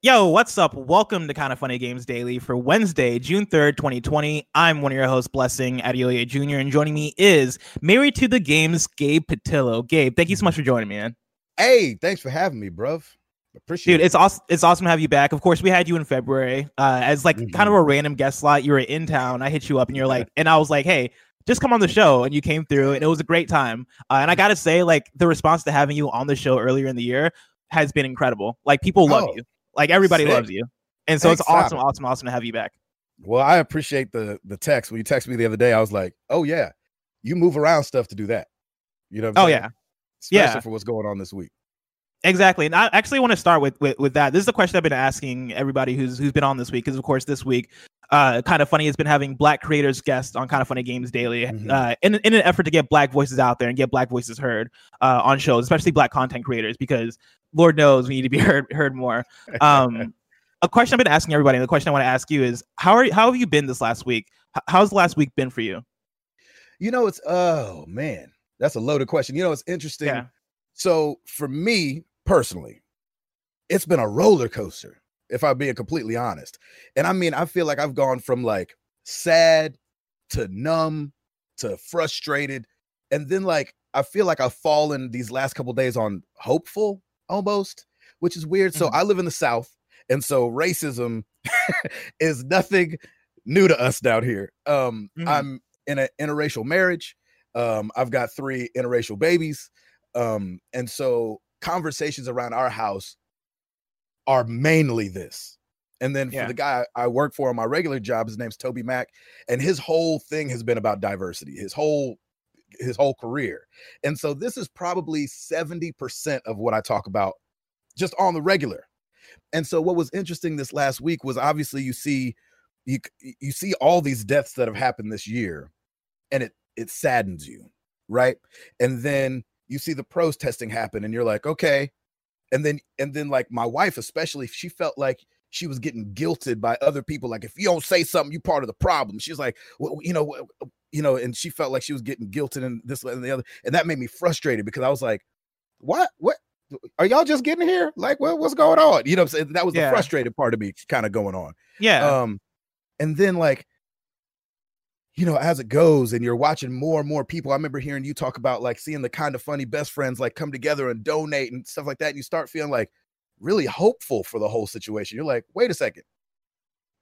Yo, what's up? Welcome to Kind of Funny Games Daily for Wednesday, June 3rd, 2020. I'm one of your hosts, Blessing Adeoye Jr., and joining me is Married to the Games, Gabe Patillo. Gabe, thank you so much for joining me, man. Hey, thanks for having me, bruv. Appreciate Dude, it's awesome. It's awesome to have you back. Of course, we had you in February uh, as like mm-hmm. kind of a random guest slot. You were in town. I hit you up, and you're like, and I was like, hey, just come on the show, and you came through, and it was a great time. Uh, and I gotta say, like the response to having you on the show earlier in the year has been incredible. Like people love oh. you. Like everybody Sick. loves you. And so Thanks, it's awesome, awesome, awesome to have you back. Well, I appreciate the the text. When you texted me the other day, I was like, oh yeah, you move around stuff to do that. You know, oh saying? yeah, especially yeah. for what's going on this week. Exactly, and I actually want to start with, with with that. This is the question I've been asking everybody who's who's been on this week, because of course this week, uh, kind of funny has been having black creators guests on kind of funny games daily, mm-hmm. uh, in in an effort to get black voices out there and get black voices heard uh, on shows, especially black content creators, because Lord knows we need to be heard heard more. Um, a question I've been asking everybody, and the question I want to ask you is how are how have you been this last week? How's the last week been for you? You know, it's oh man, that's a loaded question. You know, it's interesting. Yeah. So for me personally, it's been a roller coaster, if I'm being completely honest. And I mean, I feel like I've gone from like sad to numb to frustrated. And then like I feel like I've fallen these last couple days on hopeful almost, which is weird. Mm-hmm. So I live in the South. And so racism is nothing new to us down here. Um, mm-hmm. I'm in an interracial marriage. Um, I've got three interracial babies. Um, and so conversations around our house are mainly this. And then for yeah. the guy I work for on my regular job, his name's TobyMac, and his whole thing has been about diversity. His whole his whole career. And so this is probably 70% of what I talk about just on the regular. And so what was interesting this last week was obviously you see you you see all these deaths that have happened this year and it it saddens you, right? And then you see the protesting happen and you're like, "Okay." And then and then like my wife especially, she felt like she was getting guilted by other people like if you don't say something you're part of the problem she's like well, you know you know and she felt like she was getting guilted and this and the other and that made me frustrated because i was like what what are y'all just getting here? Like, what, what's going on? You know I'm saying? That was yeah. the frustrated part of me kind of going on. Yeah. Um, and then like, you know, as it goes, and you're watching more and more people. I remember hearing you talk about like seeing the kind of funny best friends like come together and donate and stuff like that. And you start feeling like really hopeful for the whole situation. You're like, wait a second.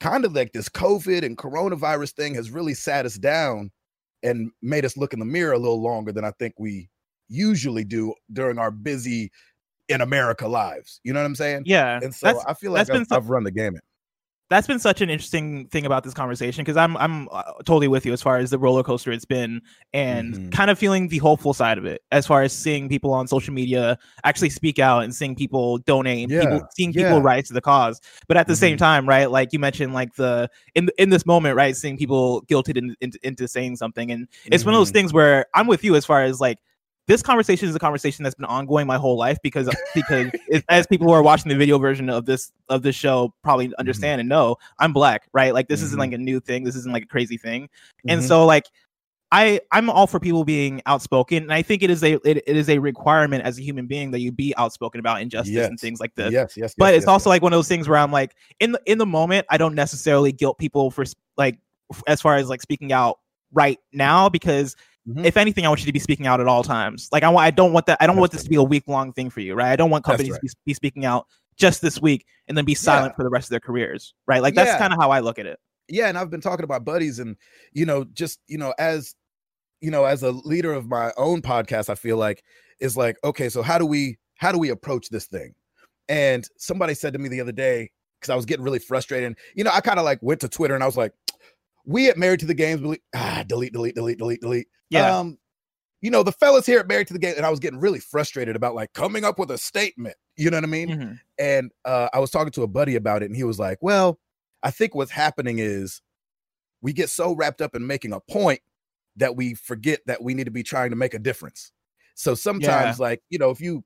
Kind of like this COVID and coronavirus thing has really sat us down and made us look in the mirror a little longer than I think we usually do during our busy in America lives. You know what I'm saying? Yeah. And so I feel like I've, so- I've run the gamut that's been such an interesting thing about this conversation because I'm I'm uh, totally with you as far as the roller coaster it's been and mm-hmm. kind of feeling the hopeful side of it as far as seeing people on social media actually speak out and seeing people donate and yeah. people, seeing yeah. people rise to the cause. But at the mm-hmm. same time, right, like you mentioned, like the in in this moment, right, seeing people guilted in, in, into saying something, and it's mm-hmm. one of those mm-hmm. things where I'm with you as far as like this conversation is a conversation that's been ongoing my whole life because because it, as people who are watching the video version of this of this show probably mm-hmm. understand mm-hmm. and know I'm black, right? Like this mm-hmm. isn't like a new thing. This isn't like a crazy thing. Mm-hmm. And so like I I'm all for people being outspoken, and I think it is a it, it is a requirement as a human being that you be outspoken about injustice yes. and things like this. Yes, yes. But yes, it's yes, also like one of those things where I'm like in the in the moment I don't necessarily guilt people for like as far as like speaking out right now because Mm-hmm. If anything, I want you to be speaking out at all times. Like I want, I don't want that. I don't That's want this right. to be a week long thing for you, right? I don't want companies right. to be, be, speaking out just this week and then be silent yeah. for the rest of their careers, right? Like that's yeah. kind of how I look at it. Yeah, and I've been talking about buddies, and you know, just you know, as you know, as a leader of my own podcast, I feel like is like, okay, so how do we how do we approach this thing? And somebody said to me the other day because I was getting really frustrated. And, you know, I kind of like went to Twitter and I was like, we at Married to the Games, believe, ah, delete, delete, delete, delete, delete. Yeah. Um, you know, the fellas here at Married to the Game, and I was getting really frustrated about like coming up with a statement. You know what I mean? Mm-hmm. And uh, I was talking to a buddy about it, and he was like, "Well, I think what's happening is we get so wrapped up in making a point that we forget that we need to be trying to make a difference. So sometimes, yeah. like you know, if you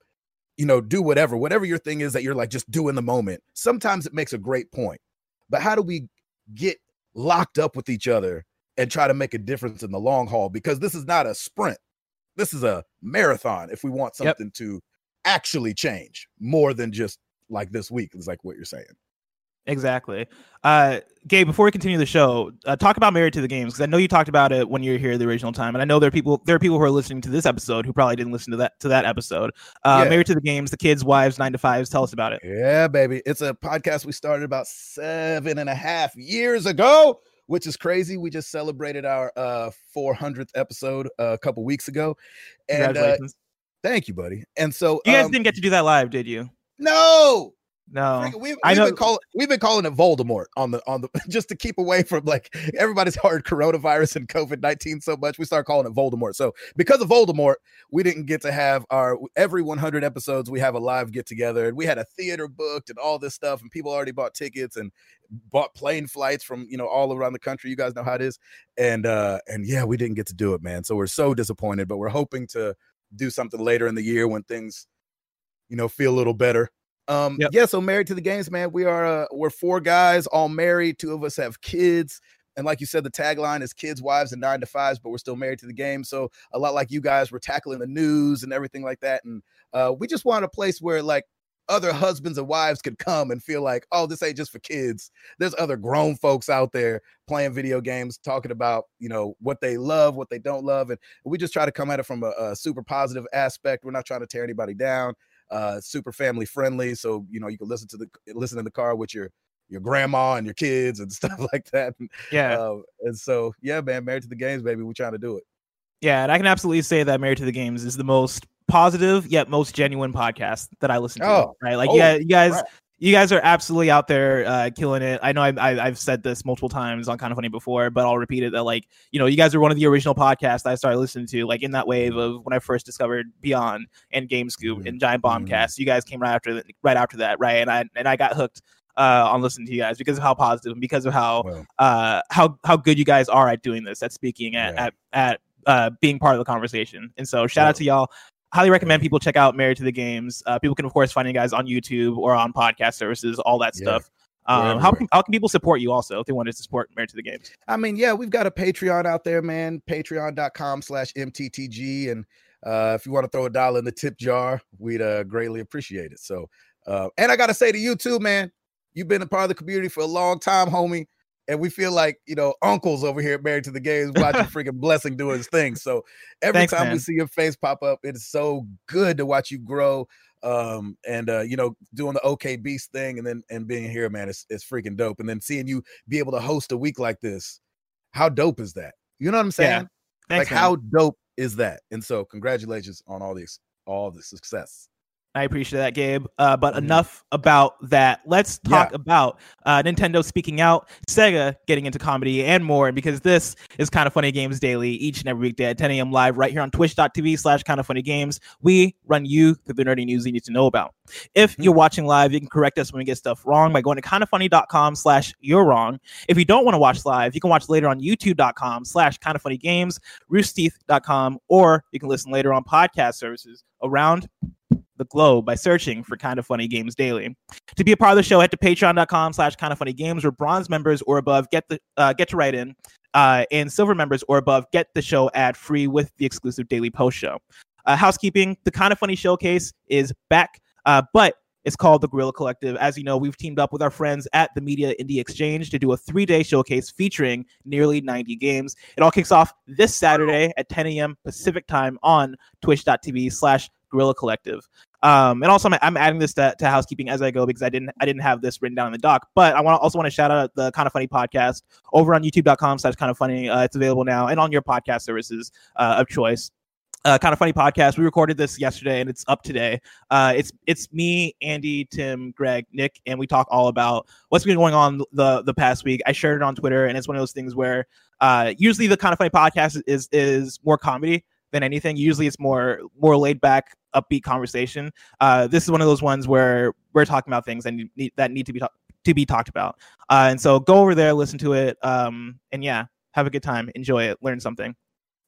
you know do whatever, whatever your thing is that you're like just do in the moment, sometimes it makes a great point. But how do we get locked up with each other and try to make a difference in the long haul because this is not a sprint. This is a marathon if we want something yep. to actually change more than just like this week is like what you're saying. Exactly. Uh, Gabe, before we continue the show, uh, talk about Married to the Games because I know you talked about it when you were here the original time, and I know there are people there are people who are listening to this episode who probably didn't listen to that to that episode. Uh, yeah. Married to the Games, the kids' wives, nine to fives. Tell us about it. Yeah, baby, it's a podcast we started about seven and a half years ago, which is crazy. We just celebrated our uh 400th episode uh, a couple weeks ago, and uh, thank you, buddy. And so you guys um, didn't get to do that live, did you? No, no, we've, we've I know. Been call, we've been calling it Voldemort on the on the just to keep away from like everybody's heard coronavirus and COVID nineteen so much. We start calling it Voldemort. So because of Voldemort, we didn't get to have our every 100 episodes. We have a live get together, and we had a theater booked and all this stuff, and people already bought tickets and bought plane flights from you know all around the country. You guys know how it is, and uh and yeah, we didn't get to do it, man. So we're so disappointed, but we're hoping to do something later in the year when things you know feel a little better um, yep. yeah, so married to the games, man. We are uh, we're four guys, all married. Two of us have kids. And like you said, the tagline is kids, wives, and nine to fives, but we're still married to the game. So a lot like you guys, we're tackling the news and everything like that. And uh, we just want a place where like other husbands and wives could come and feel like, oh, this ain't just for kids. There's other grown folks out there playing video games, talking about, you know, what they love, what they don't love. And we just try to come at it from a, a super positive aspect. We're not trying to tear anybody down uh, super family friendly. So you know you can listen to the listen in the car with your your grandma and your kids and stuff like that. Yeah. Uh, and so yeah, man, married to the games, baby. We're trying to do it. Yeah, and I can absolutely say that Married to the Games is the most positive yet most genuine podcast that I listen to. Oh, right, like oh, yeah, you guys, right you guys are absolutely out there uh, killing it. I know I, I, have said this multiple times on Kind of Funny before, but I'll repeat it that like you know you guys are one of the original podcasts I started listening to like in that wave of when I first discovered Beyond and Game Scoop mm-hmm. and Giant Bombcast. Mm-hmm. You guys came right after right after that, right? And I and I got hooked uh, on listening to you guys because of how positive and because of how uh, how how good you guys are at doing this, at speaking, at yeah. at, at uh, being part of the conversation. And so shout out to y'all highly recommend people check out Married to the Games. Uh, people can of course find you guys on YouTube or on podcast services, all that yeah. stuff. Um, how can how can people support you also if they wanted to support Married to the Games? I mean, yeah, we've got a Patreon out there, man. Patreon.com slash MTTG. And uh, if you want to throw a dollar in the tip jar, we'd uh, greatly appreciate it. So uh, and I gotta say to you too, man, you've been a part of the community for a long time, homie and we feel like you know uncles over here married to the games watching freaking blessing doing his thing so every Thanks, time man. we see your face pop up it is so good to watch you grow um and uh you know doing the okay beast thing and then and being here man it's, it's freaking dope and then seeing you be able to host a week like this how dope is that you know what i'm saying yeah. Thanks, like man. how dope is that and so congratulations on all these all the success I appreciate that, Gabe. Uh, but mm-hmm. enough about that. Let's talk yeah. about uh, Nintendo speaking out, Sega getting into comedy, and more. Because this is kind of funny games daily, each and every weekday at 10 a.m. live right here on twitch.tv slash kind of funny games, we run you through the nerdy news you need to know about. If mm-hmm. you're watching live, you can correct us when we get stuff wrong by going to kindoffunny.com slash you're wrong. If you don't want to watch live, you can watch later on youtube.com slash kind of funny games, roosterteeth.com, or you can listen later on podcast services around the globe by searching for Kind of Funny Games Daily. To be a part of the show, head to patreon.com slash kind of funny games where bronze members or above get the uh, get to write in. Uh, and silver members or above get the show ad free with the exclusive daily post show. Uh, housekeeping, the Kind of Funny Showcase is back, uh, but it's called the Guerrilla Collective. As you know, we've teamed up with our friends at the Media Indie Exchange to do a three day showcase featuring nearly 90 games. It all kicks off this Saturday at 10 a.m. Pacific time on twitch.tv slash Guerrilla Collective. Um, and also I'm, adding this to, to, housekeeping as I go because I didn't I didn't have this written down in the doc. But I want also want to shout out the kind of funny podcast over on youtube.com slash kind of funny. Uh, it's available now and on your podcast services uh, of choice. Uh, kind of funny podcast. We recorded this yesterday and it's up today. Uh, it's it's me, Andy, Tim, Greg, Nick, and we talk all about what's been going on the the past week. I shared it on Twitter, and it's one of those things where uh, usually the kind of funny podcast is is more comedy than anything. Usually it's more more laid back, upbeat conversation. Uh, this is one of those ones where we're talking about things that need, that need to be ta- to be talked about. Uh, and so go over there, listen to it, um, and yeah, have a good time, enjoy it, learn something.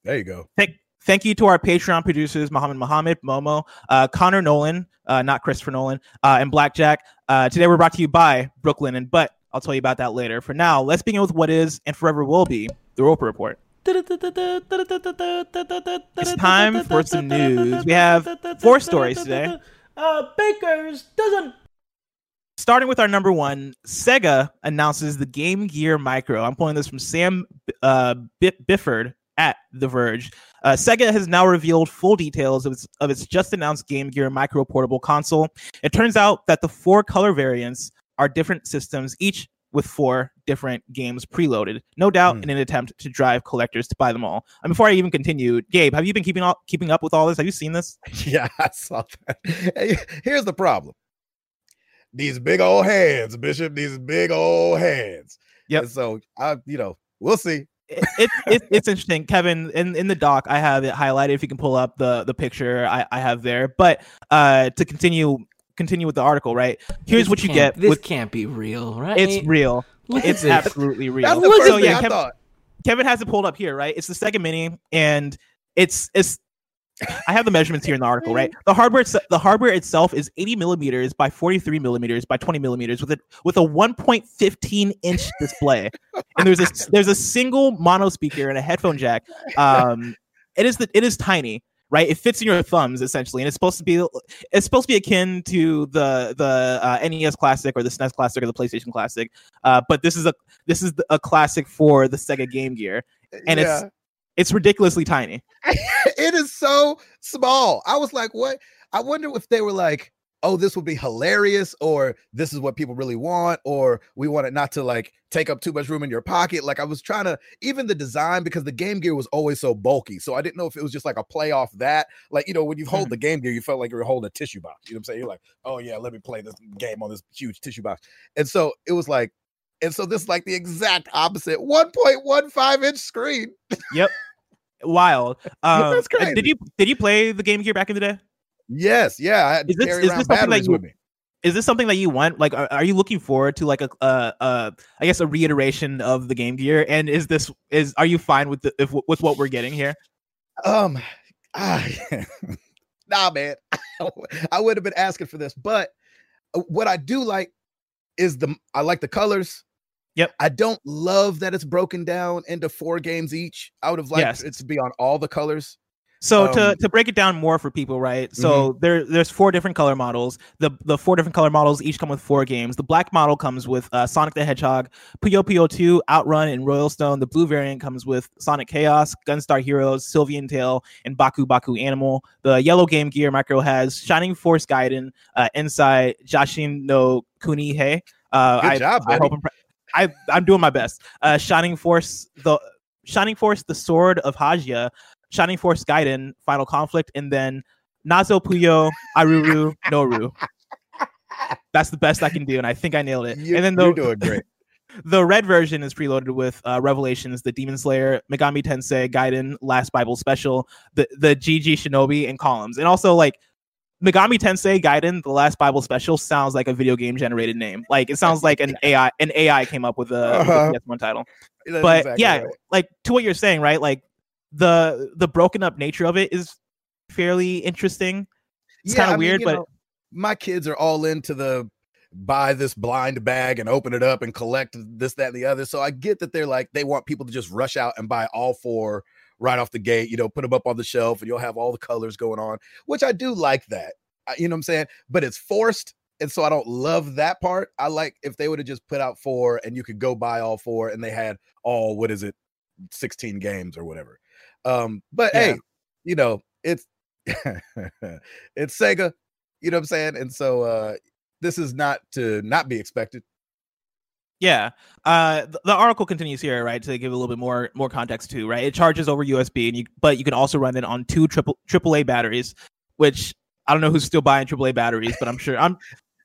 There you go. Thank, thank you to our Patreon producers, Mohammed Mohammed, Momo, uh, Conner Nolan, uh, not Christopher Nolan, uh, and Blackjack. Uh, today we're brought to you by Brooklinen but I'll tell you about that later. For now, let's begin with what is and forever will be the Roper Report. It's time for some news. We have four stories today. Uh, Baker's doesn't starting with our number one, Sega announces the Game Gear Micro. I'm pulling this from Sam uh, Byford at The Verge. Uh, Sega has now revealed full details of its, of its just announced Game Gear Micro portable console. It turns out that the four color variants are different systems, each with four different games preloaded. No doubt mm. in an attempt to drive collectors to buy them all. And before I even continue, Gabe, have you been keeping all, keeping up with all this? Have you seen this? Yeah, I saw that. Here's the problem. These big old hands, Bishop, these big old hands. Yeah. So I, you know, we'll see. It, it, it, it's interesting, Kevin. In in the doc, I have it highlighted. If you can pull up the the picture, I, I have there. But uh, to continue continue with the article, right? Here's this what you get. This with, can't be real, right? It's real. Look it's absolutely real. That's the so yeah, Kevin, Kevin has it pulled up here, right? It's the second Mini, and it's it's. I have the measurements here in the article, right? The hardware the hardware itself is 80 millimeters by 43 millimeters by 20 millimeters with a with a 1.15 inch display, and there's a there's a single mono speaker and a headphone jack. Um, it is the it is tiny right? It fits in your thumbs essentially, and it's supposed to be it's supposed to be akin to the the uh, NES Classic or the SNES Classic or the PlayStation Classic, uh, but this is a this is a classic for the Sega Game Gear, and yeah. it's it's ridiculously tiny. it is so small. I was like, what? I wonder if they were like, oh, this would be hilarious, or this is what people really want, or we want it not to like take up too much room in your pocket. Like I was trying to even the design because the Game Gear was always so bulky. So I didn't know if it was just like a play off that. Like, you know, when you hold the mm-hmm. Game Gear, you felt like you were holding a tissue box. You know what I'm saying? You're like, oh yeah, let me play this game on this huge tissue box. And so it was like, and so this is like the exact opposite 1.15 inch screen. Yep. Wild. Um, That's crazy. Did you did you play the Game Gear back in the day? Yes, yeah. I had is this, carry around batteries you, with me. Is this something that you want? Like, are, are you looking forward to like a, uh, uh, I guess a reiteration of the Game Gear? And is this is are you fine with the if, with what we're getting here? Um, ah, nah, man. I would have been asking for this, but uh, what I do like is the I like the colors. Yep. I don't love that it's broken down into four games each. I would have liked yes. it to be on all the colors. So um, to, to break it down more for people, right? So mm-hmm. there there's four different color models. The the four different color models each come with four games. The black model comes with uh, Sonic the Hedgehog, Puyo Puyo 2, Outrun, and Royal Stone. The blue variant comes with Sonic Chaos, Gunstar Heroes, Sylvan Tale, and Baku Baku Animal. The yellow Game Gear micro has Shining Force Gaiden, uh, inside Jashin no Kunihei. Uh, Good I, job, buddy. I hope I'm, I, I'm doing my best. Uh, Shining Force the Shining Force, the Sword of Hajya, Shining Force Gaiden, Final Conflict, and then Nazo Puyo, Aruru, Noru. That's the best I can do, and I think I nailed it. You, and then the, you're doing great. The red version is preloaded with uh, Revelations, the Demon Slayer, Megami Tensei, Gaiden, Last Bible Special, the the GG Shinobi, and columns. And also like Megami Tensei Gaiden, the Last Bible Special sounds like a video game generated name. Like it sounds like an AI an AI came up with a, uh-huh. with a PS1 title. That's but exactly yeah, right. like to what you're saying, right? Like the the broken up nature of it is fairly interesting. It's yeah, kind of weird, mean, but know, my kids are all into the buy this blind bag and open it up and collect this, that, and the other. So I get that they're like they want people to just rush out and buy all four right off the gate. You know, put them up on the shelf and you'll have all the colors going on, which I do like that. You know what I'm saying? But it's forced. And so I don't love that part. I like if they would have just put out four and you could go buy all four and they had all, what is it, 16 games or whatever. Um, but yeah. hey, you know, it's it's Sega, you know what I'm saying? And so uh this is not to not be expected. Yeah. Uh the, the article continues here, right? To give a little bit more more context too, right? It charges over USB and you but you can also run it on two triple AAA batteries, which I don't know who's still buying AAA batteries, but I'm sure I'm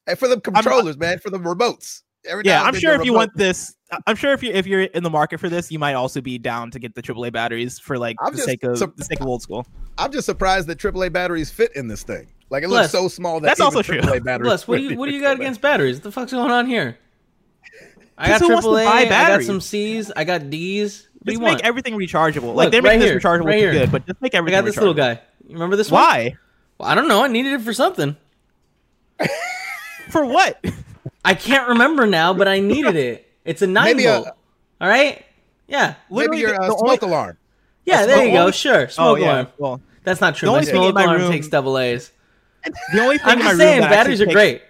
hey, for the controllers, I'm, man, for the remotes. Every yeah, I'm sure if you want this, I'm sure if you if you're in the market for this, you might also be down to get the AAA batteries for like I'm the sake of su- the sake of old school. I'm just surprised that AAA batteries fit in this thing. Like it looks so small that that's also true. batteries. Plus, what do you what do you got against batteries? What the fuck's going on here? I got AAA. I got some C's. I got D's. What just make everything rechargeable. Look, like they're making right this rechargeable right here. good, but just make everything. I got this little guy. You remember this Why? one? Well, I don't know. I needed it for something. for what? I can't remember now, but I needed it. It's a nine Maybe volt. A, all right. Yeah. Maybe your uh, smoke only, alarm. Yeah, there you go. Sure, oh, smoke oh, yeah. alarm. Well, that's not true. The My smoke alarm room, takes double A's. The only thing I'm just saying, batteries are great.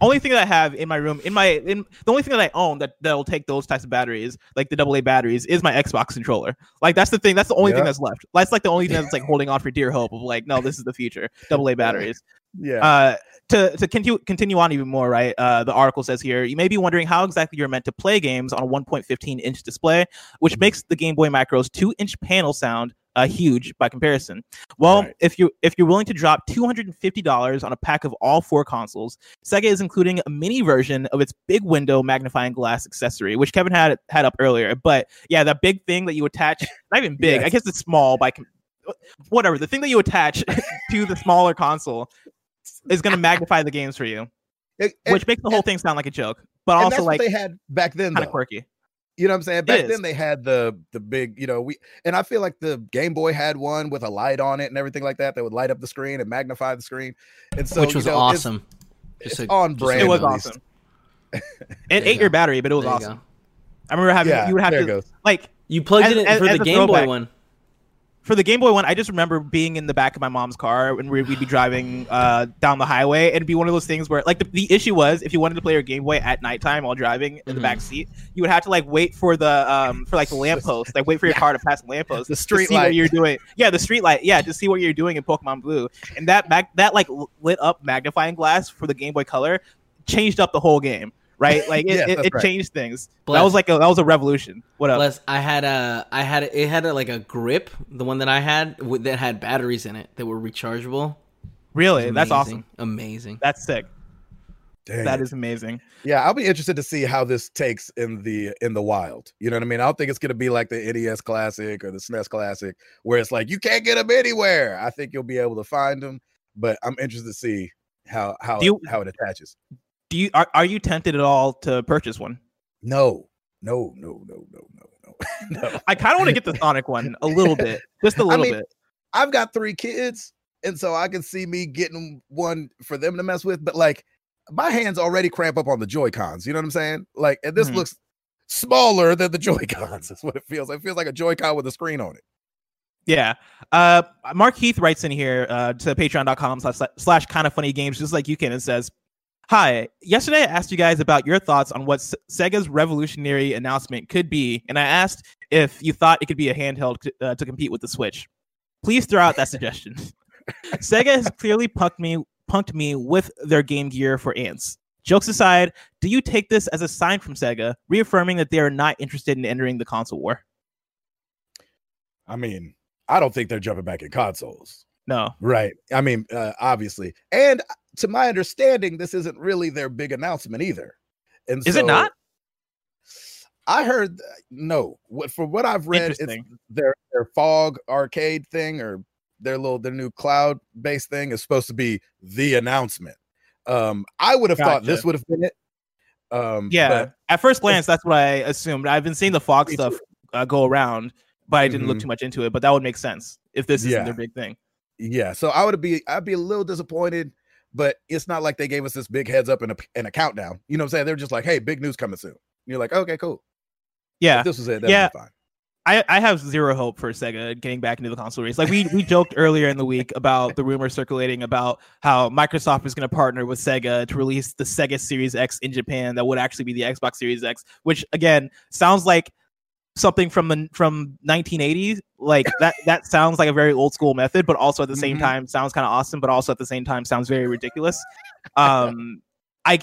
Only thing that I have in my room, in my in the only thing that I own that that'll take those types of batteries, like the AA batteries, is my Xbox controller. Like that's the thing. That's the only yeah. thing that's left. That's like the only thing that's like holding on for dear hope of like, no, this is the future. AA batteries. Yeah. Uh, to to continue continue on even more, right? Uh, the article says here you may be wondering how exactly you're meant to play games on a 1.15 inch display, which mm-hmm. makes the Game Boy Micro's two inch panel sound uh, huge by comparison. Well, right. if you if you're willing to drop two hundred and fifty dollars on a pack of all four consoles, Sega is including a mini version of its big window magnifying glass accessory, which Kevin had had up earlier. But yeah, that big thing that you attach, not even big, yes. I guess it's small by whatever. The thing that you attach to the smaller console is going to magnify the games for you, it, which makes the whole and, thing sound like a joke. But also, like they had back then, kind of quirky. You know what I'm saying? Back then they had the the big, you know, we and I feel like the Game Boy had one with a light on it and everything like that that would light up the screen and magnify the screen. And so which was you know, awesome. It's, it's on brand. It was awesome. it ate your battery, but it was there awesome. I remember having yeah, you would have to like you plugged as, it in as, for as the Game Boy one for the Game Boy one, I just remember being in the back of my mom's car and we'd be driving uh, down the highway. And it'd be one of those things where, like, the, the issue was if you wanted to play your Game Boy at nighttime while driving in mm-hmm. the back seat, you would have to like wait for the um for like the lamppost, like wait for your car to pass the lamppost, the street see light. what you're doing. Yeah, the street light. Yeah, to see what you're doing in Pokemon Blue. And that back that like lit up magnifying glass for the Game Boy Color changed up the whole game right? Like it, yes, it, it right. changed things. Bless. That was like a, that was a revolution. What else? Bless. I had a I had a, it had a, like a grip, the one that I had that had batteries in it that were rechargeable. Really, that's awesome. Amazing. That's sick. Dang that is amazing. Yeah, I'll be interested to see how this takes in the in the wild. You know what I mean? I don't think it's going to be like the NES Classic or the SNES Classic, where it's like you can't get them anywhere. I think you'll be able to find them, but I'm interested to see how how you, how it attaches do you are, are you tempted at all to purchase one? No, no, no, no, no, no, no. I kind of want to get the Sonic one a little bit, just a little I mean, bit. I've got three kids, and so I can see me getting one for them to mess with. But like, my hands already cramp up on the Joy Cons. You know what I'm saying? Like, and this mm-hmm. looks smaller than the Joy Cons. That's what it feels. It feels like a Joy Con with a screen on it. Yeah. Uh, Mark Heath writes in here uh, to patreon.com slash, slash kind of funny games, just like you can, and says, Hi. Yesterday, I asked you guys about your thoughts on what S- Sega's revolutionary announcement could be, and I asked if you thought it could be a handheld uh, to compete with the Switch. Please throw out that suggestion. Sega has clearly punked me, punked me with their Game Gear for ants. Jokes aside, do you take this as a sign from Sega reaffirming that they are not interested in entering the console war? I mean, I don't think they're jumping back in consoles. No. Right. I mean, uh, obviously. And to my understanding, this isn't really their big announcement either. And is so, it not? I heard no. What for what I've read, it's their their fog arcade thing or their little their new cloud based thing is supposed to be the announcement. Um, I would have gotcha. thought this would have been it. Um, yeah, at first glance, that's what I assumed. I've been seeing the fog stuff uh, go around, but I didn't mm-hmm. look too much into it. But that would make sense if this isn't yeah. their big thing. Yeah, so I would be I'd be a little disappointed but it's not like they gave us this big heads up and a, and a countdown. You know what I'm saying? They're just like, hey, big news coming soon. And you're like, okay, cool. Yeah. If this was it. yeah. fine. I, I have zero hope for Sega getting back into the console race. Like we we joked earlier in the week about the rumor circulating about how Microsoft is going to partner with Sega to release the Sega Series X in Japan that would actually be the Xbox Series X, which again sounds like something from the from 1980s like that that sounds like a very old school method but also at the same mm-hmm. time sounds kind of awesome but also at the same time sounds very ridiculous. Um I,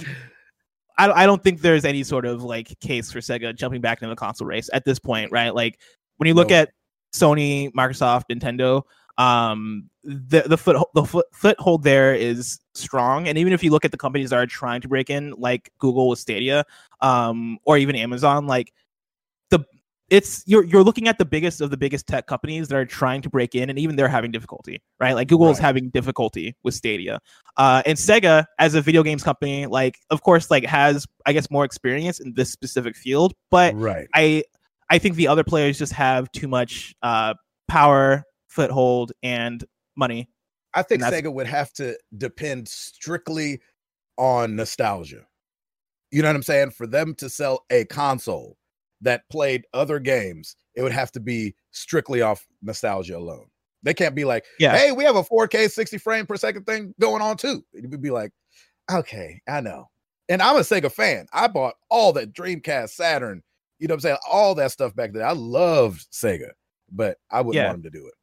I i don't think there's any sort of like case for sega jumping back into the console race at this point right? Like when you look at sony microsoft nintendo um the the foot the foot, foothold there is strong and even if you look at the companies that are trying to break in like google with stadia um or even amazon like it's you're you're looking at the biggest of the biggest tech companies that are trying to break in and even they're having difficulty right? Like google is having difficulty with stadia. Uh, and sega as a video games company like of course like has i guess more experience in this specific field but right. I i think the other players just have too much uh, power foothold and money. I think sega would have to depend strictly on nostalgia. You know what i'm saying? For them to sell a console that played other games, it would have to be strictly off nostalgia alone. They can't be like, yeah. hey, we have a 4K 60 frame per second thing going on too. It would be like, okay, I know. And I'm a Sega fan. I bought all that Dreamcast, Saturn, you know what I'm saying? All that stuff back then. I loved Sega, but I wouldn't yeah. want them to do it.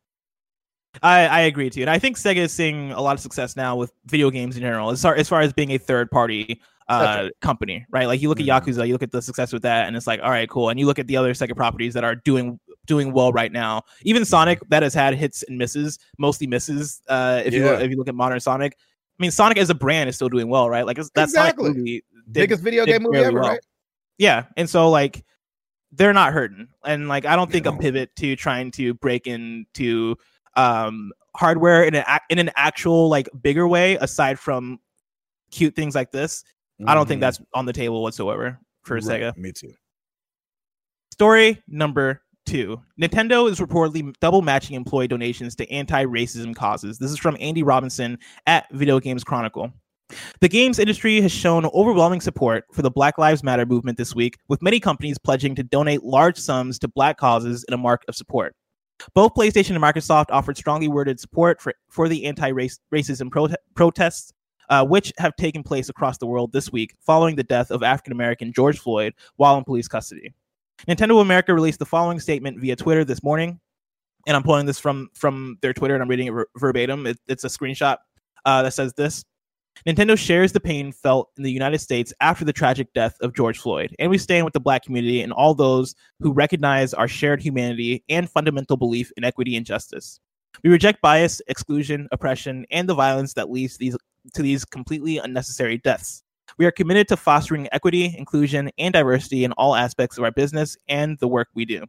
I, I agree too, and I think Sega is seeing a lot of success now with video games in general, as far as far as being a third party uh, company, right? Like you look mm-hmm. at Yakuza, you look at the success with that, and it's like, all right, cool. And you look at the other Sega properties that are doing doing well right now. Even Sonic, mm-hmm. that has had hits and misses, mostly misses. Uh, if yeah. you look, if you look at modern Sonic, I mean, Sonic as a brand is still doing well, right? Like that's exactly. Sonic movie, did, biggest video game movie ever, well. right? Yeah, and so like they're not hurting, and like I don't think a pivot to trying to break into um hardware in an in an actual like bigger way aside from cute things like this mm-hmm. i don't think mm-hmm. that's on the table whatsoever for right. sega me too story number two nintendo is reportedly double matching employee donations to anti-racism causes this is from andy robinson at video games chronicle the games industry has shown overwhelming support for the Black Lives Matter movement this week, with many companies pledging to donate large sums to black causes in a mark of support. Both PlayStation and Microsoft offered strongly worded support for, for the anti racism prote- protests, uh, which have taken place across the world this week following the death of African American George Floyd while in police custody. Nintendo of America released the following statement via Twitter this morning, and I'm pulling this from from their Twitter and I'm reading it ver- verbatim. It, it's a screenshot uh, that says this. Nintendo shares the pain felt in the United States after the tragic death of George Floyd, and we stand with the Black community and all those who recognize our shared humanity and fundamental belief in equity and justice. We reject bias, exclusion, oppression, and the violence that leads these, to these completely unnecessary deaths. We are committed to fostering equity, inclusion, and diversity in all aspects of our business and the work we do.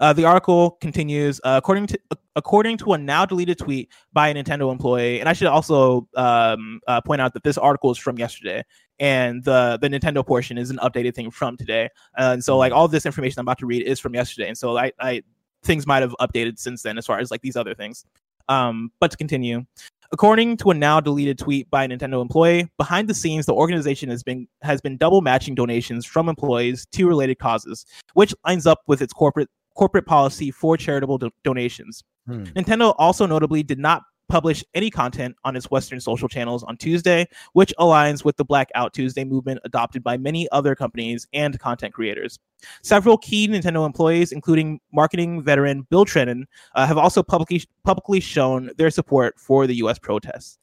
Uh, the article continues uh, according to according to a now deleted tweet by a Nintendo employee, and I should also um, uh, point out that this article is from yesterday, and the the Nintendo portion is an updated thing from today, and so like all this information I'm about to read is from yesterday, and so I, I things might have updated since then as far as like these other things. Um, but to continue, According to a now deleted tweet by a Nintendo employee, behind the scenes, the organization has been has been double matching donations from employees to related causes, which lines up with its corporate corporate policy for charitable do- donations. Hmm. Nintendo also notably did not publish any content on its Western social channels on Tuesday, which aligns with the Blackout Tuesday movement adopted by many other companies and content creators. Several key Nintendo employees, including marketing veteran Bill Trinen, uh, have also publicly publicly shown their support for the U.S. protests.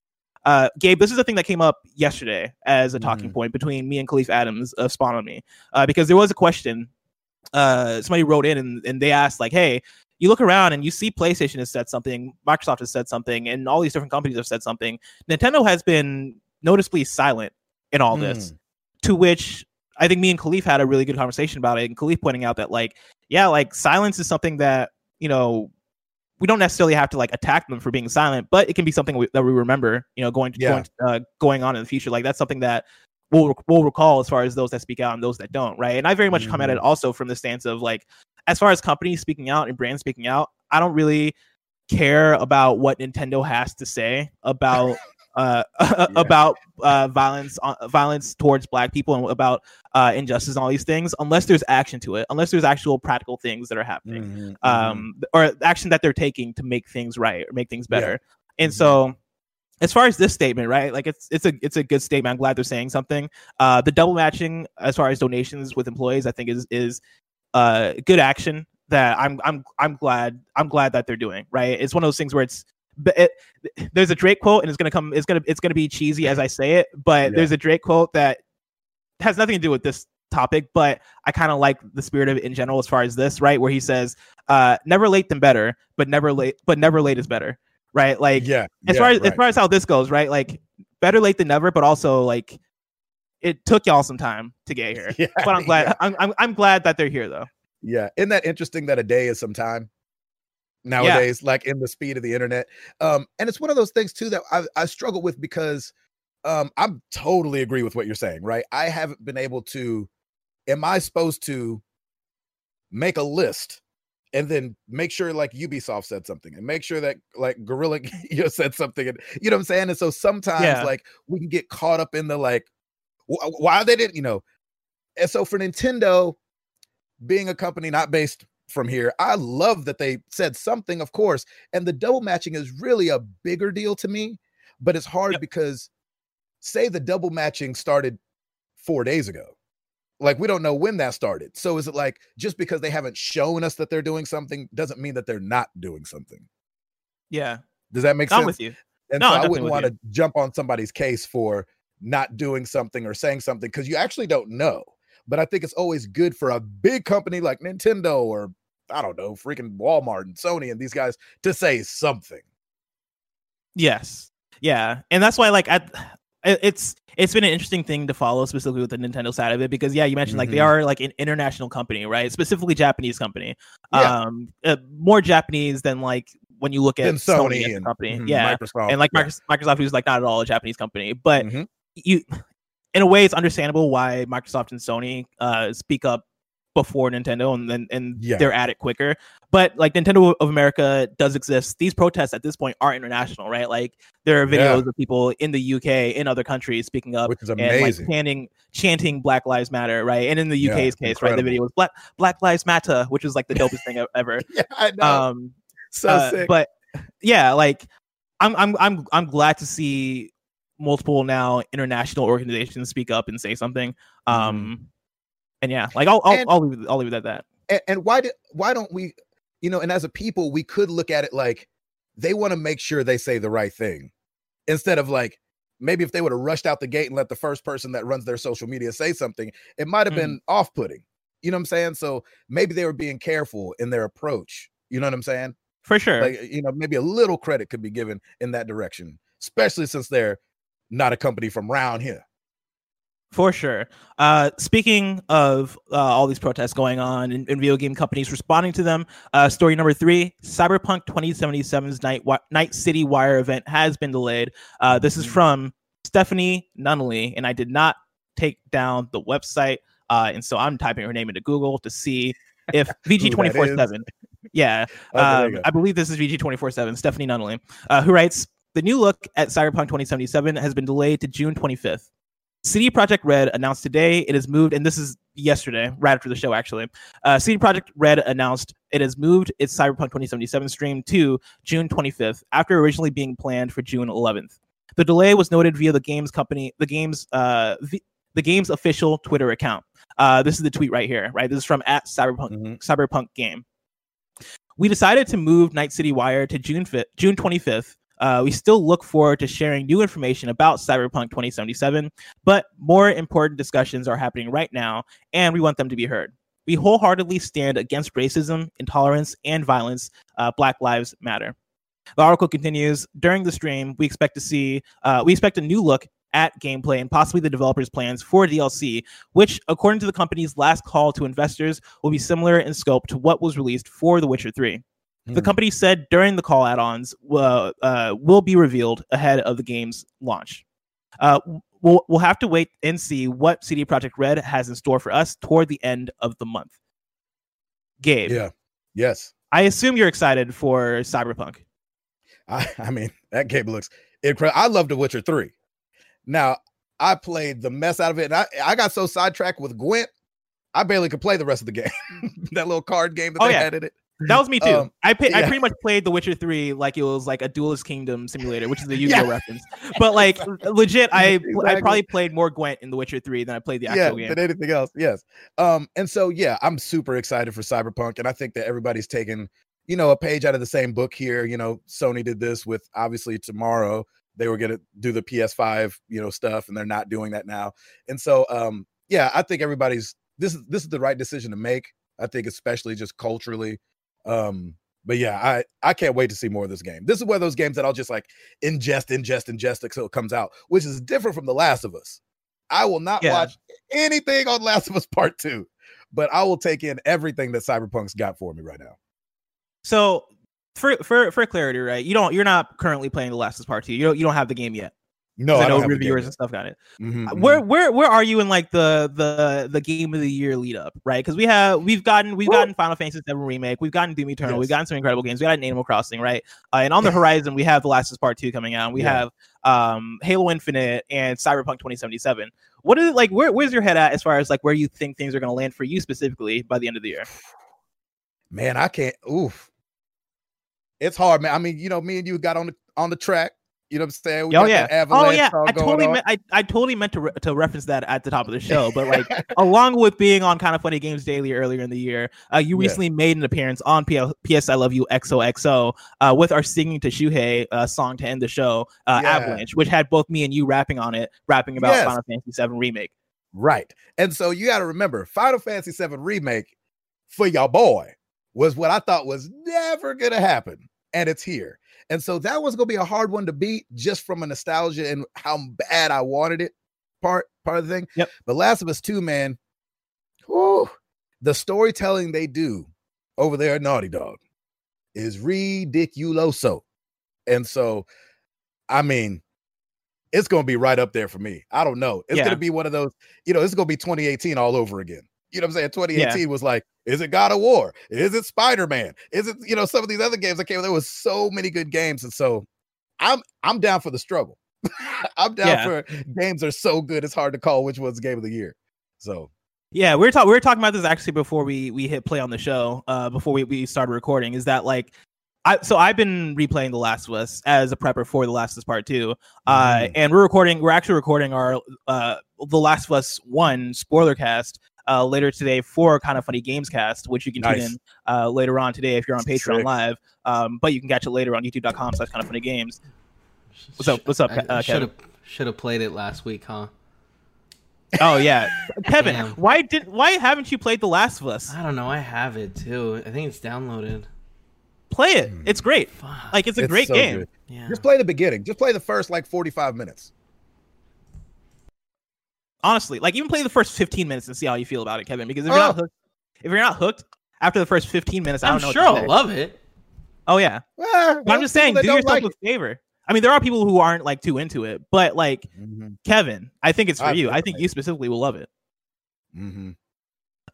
Uh, Gabe, this is the thing that came up yesterday as a talking mm. point between me and Kahlief Adams of Spawn on Me, uh, because there was a question uh, somebody wrote in and, and they asked like, hey, you look around and you see PlayStation has said something, Microsoft has said something, and all these different companies have said something. Nintendo has been noticeably silent in all mm. this. Hmm. To which I think me and Kahlief had a really good conversation about it, and Kahlief pointing out that like, yeah, like silence is something that you know we don't necessarily have to like attack them for being silent, but it can be something we, that we remember, you know, going to, yeah. going, uh, going on in the future. Like that's something that will will recall as far as those that speak out and those that don't, right? And I very much mm-hmm. come at it mm-hmm. also from the stance of like, as far as companies speaking out and brands speaking out, I don't really care about what Nintendo has to say about uh, yeah. about uh, violence uh, violence towards black people and about uh, injustice and all these things unless there's action to it unless there's actual practical things that are happening mm-hmm, um, mm-hmm. or action that they're taking to make things right or make things better yeah. and mm-hmm. so as far as this statement, right? Like it's it's a it's a good statement. I'm glad they're saying something. Uh, the double matching as far as donations with employees, I think is is uh good action that I'm I'm I'm glad I'm glad that they're doing. Right? It's one of those things where it's it, there's a Drake quote and it's gonna come it's gonna it's gonna be cheesy as I say it, but yeah. there's a Drake quote that has nothing to do with this topic, but I kind of like the spirit of it in general as far as this, right? Where he says, uh, never late than better, but never late but never late is better right? Like, yeah, as yeah, far as right. as far as how this goes, right? Like, better late than never, but also like, it took y'all some time to get here. yeah, but I'm glad. Yeah. I'm, I'm I'm glad that they're here though. Yeah, isn't that interesting that a day is some time nowadays? Yeah. Like in the speed of the internet, um, and it's one of those things too that I I struggle with because um, I'm totally agree with what you're saying. Right, I haven't been able to. Am I supposed to make a list and then make sure like Ubisoft said something and make sure that like Guerrilla you know, said something and you know what I'm saying and so sometimes yeah. like we can get caught up in the like why they didn't you know and so for Nintendo being a company not based from here I love that they said something of course and the double matching is really a bigger deal to me but it's hard yep. because say the double matching started four days ago. Like we don't know when that started. So is it like just because they haven't shown us that they're doing something doesn't mean that they're not doing something? Yeah. Does that make I'm sense? I'm with you. And no, so I wouldn't want to jump on somebody's case for not doing something or saying something because you actually don't know. But I think it's always good for a big company like Nintendo or I don't know, freaking Walmart and Sony and these guys to say something. Yes. Yeah. And that's why like I it's it's been an interesting thing to follow specifically with the Nintendo side of it because yeah, you mentioned mm-hmm. like they mm-hmm. are like an international company, right? Specifically Japanese company. Yeah. Um uh, more Japanese than like when you look at than Sony, Sony and company. Mm-hmm, yeah. Microsoft. And like yeah. Microsoft who's like not at all a Japanese company, but mm-hmm. you in a way it's understandable why Microsoft and Sony uh speak up before Nintendo and then and yeah. they're at it quicker. But like Nintendo of America does exist. These protests at this point are international, right? Like there are videos yeah. of people in the UK, in other countries speaking up and like chanting chanting Black Lives Matter, right? And in the UK's yeah, case, incredible. right, the video was Black Black Lives Matter, which was like the dopest thing ever. yeah, I know. Um, so uh, sick. But yeah, like I'm I'm I'm I'm glad to see multiple now international organizations speak up and say something. Mm-hmm. Um and yeah, like I'll I'll, and, I'll leave it, I'll leave it at that. And, and why did why don't we, you know, and as a people, we could look at it like they want to make sure they say the right thing instead of like maybe if they would have rushed out the gate and let the first person that runs their social media say something, it might have mm. been off putting. You know what I'm saying? So maybe they were being careful in their approach. You know what I'm saying? For sure. Like, you know, maybe a little credit could be given in that direction, especially since they're not a company from round here. For sure. Uh, speaking of uh, all these protests going on and, and, video game companies responding to them, uh, story number three Cyberpunk 2077's Night, Night City Wire event has been delayed. Uh, this is mm-hmm. from Stephanie Nunneley, and I did not take down the website. Uh, and so I'm typing her name into Google to see if VG247. yeah. Oh, um, I believe this is VG247, Stephanie Nunneley, uh, who writes The new look at Cyberpunk 2077 has been delayed to June 25th. CD Projekt Red announced today it has moved, and this is yesterday, right after the show, actually. Uh, CD Projekt Red announced it has moved its Cyberpunk 2077 stream to June 25th, after originally being planned for June 11th. The delay was noted via the game's company, the game's uh, the, the game's official Twitter account. Uh, this is the tweet right here, right? This is from at Cyberpunk mm-hmm. Cyberpunk Game. We decided to move Night City Wire to June 5th, June 25th uh, we still look forward to sharing new information about Cyberpunk 2077, but more important discussions are happening right now, and we want them to be heard. We wholeheartedly stand against racism, intolerance, and violence. Uh, Black Lives Matter. The article continues. During the stream, we expect to see uh, we expect a new look at gameplay and possibly the developers' plans for DLC, which, according to the company's last call to investors, will be similar in scope to what was released for The Witcher 3. The hmm. company said during the call add-ons uh, uh, will be revealed ahead of the game's launch. Uh, we'll we'll have to wait and see what CD Projekt Red has in store for us toward the end of the month. Gabe, yeah, yes, I assume you're excited for Cyberpunk. I, I mean, that game looks incredible. I love The Witcher Three. Now, I played the mess out of it, and I I got so sidetracked with Gwent, I barely could play the rest of the game. that little card game that oh, they yeah. had in it. That was me too. Um, I pay, yeah. I pretty much played The Witcher Three like it was like a Duelist Kingdom simulator, which is a Yu-Gi-Oh yeah. reference. But like legit, I exactly. I probably played more Gwent in The Witcher Three than I played the actual yeah, game. than anything else. Yes. Um, and so yeah, I'm super excited for Cyberpunk, and I think that everybody's taken you know a page out of the same book here. You know, Sony did this with obviously tomorrow they were gonna do the PS5 you know stuff, and they're not doing that now. And so um, yeah, I think everybody's this is this is the right decision to make. I think especially just culturally um, but yeah, I I can't wait to see more of this game. This is one of those games that I'll just like ingest, ingest, ingest until it comes out, which is different from The Last of Us. I will not yeah. watch anything on Last of Us Part Two, but I will take in everything that Cyberpunk's got for me right now. So for for for clarity, right? You don't you're not currently playing The Last of Us Part Two. You don't you don't have the game yet. No, I, know reviewers and stuff got it. Mm-hmm, uh, where mm-hmm. where where are you in like the the the game of the year lead up, right? Because we have we've gotten we've gotten Final Fantasy VII remake, we've gotten Doom Eternal, yes. we've gotten some incredible games, we got Animal Crossing, right? Uh, and on the horizon, we have The Last of Us Part Two coming out. we yeah. have um Halo Infinite and Cyberpunk 2077. What is it like? Where, where's your head at as far as like where you think things are going to land for you specifically by the end of the year? Man, I can't. Oof, it's hard, man. I mean, you know, me and you got on the on the track You know what I'm saying? We oh yeah. Oh yeah. I totally meant I, I totally meant to re- to reference that at the top of the show, but like along with being on kind of funny games daily earlier in the year, uh, you recently yeah. made an appearance on P- PS I Love You XOXO uh, with our singing to Shuhei uh, song to end the show, uh, yeah. Avalanche, which had both me and you rapping on it, rapping about yes. Final Fantasy VII remake. Right, and so you got to remember, Final Fantasy VII remake for your boy was what I thought was never gonna happen, and it's here. And so that was gonna be a hard one to beat just from a nostalgia and how bad I wanted it part part of the thing. Yep. But Last of Us 2, man, whew, the storytelling they do over there at Naughty Dog is ridiculoso. And so, I mean, it's going to be right up there for me. I don't know. It's yeah. going to be one of those, you know, it's going to be 2018 all over again. You know what I'm saying? 2018 yeah. was like, is it God of War? Is it Spider Man? Is it you know some of these other games that came? There was so many good games, and so I'm I'm down for the struggle. I'm down yeah. for games are so good it's hard to call which one's game of the year. So yeah, we were talking we were talking about this actually before we we hit play on the show. Uh, before we we started recording, is that like I, so I've been replaying The Last of Us as a prepper for The Last of Us Part Two, uh, mm. and we're recording. We're actually recording our uh, The Last of Us One spoiler cast uh, later today for kind of funny games cast, which you can nice. tune in uh, later on today if you're on Patreon Sick. Live. Um, but you can catch it later on YouTube.com slash kind of funny games. What's up? What's up, uh, Should have should have played it last week, huh? Oh yeah, Kevin. Damn. Why did why haven't you played The Last of Us? I don't know. I have it too. I think it's downloaded. Play it. It's great. Fuck. Like it's a it's great so game. Yeah. Just play the beginning. Just play the first like 45 minutes honestly, like even play the first 15 minutes and see how you feel about it, Kevin. Because if you're oh. not hooked, if you're not hooked after the first 15 minutes, I'm I do not know. Sure, I'll love it. Oh yeah, well, I'm just saying, do yourself like a favor. I mean, there are people who aren't like too into it, but like mm-hmm. Kevin, I think it's for I you. I think you specifically will love it. Mm-hmm.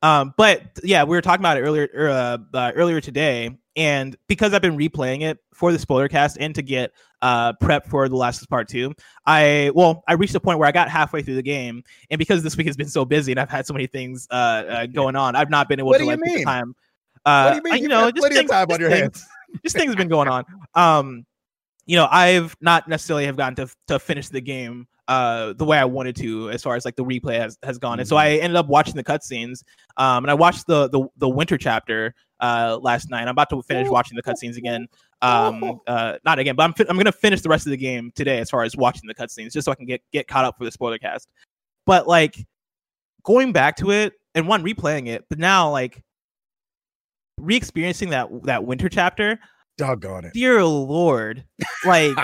Um, but yeah, we were talking about it earlier er, uh, uh, earlier today, and because I've been replaying it for the spoiler cast and to get uh prep for the last part two, I well, I reached a point where I got halfway through the game, and because this week has been so busy and I've had so many things uh, uh going on, I've not been able what to like mean? time. Uh, what do you mean? I, you, you know, just things, time on your things, hands. just things have been going on. Um, you know, I've not necessarily have gotten to to finish the game uh the way I wanted to as far as like the replay has, has gone. And so mm-hmm. I ended up watching the cutscenes. Um and I watched the the the winter chapter uh last night. I'm about to finish watching the cutscenes again. Um uh not again, but I'm fi- I'm gonna finish the rest of the game today as far as watching the cutscenes, just so I can get get caught up for the spoiler cast. But like going back to it and one replaying it, but now like re-experiencing that that winter chapter. Doggone it. Dear Lord. Like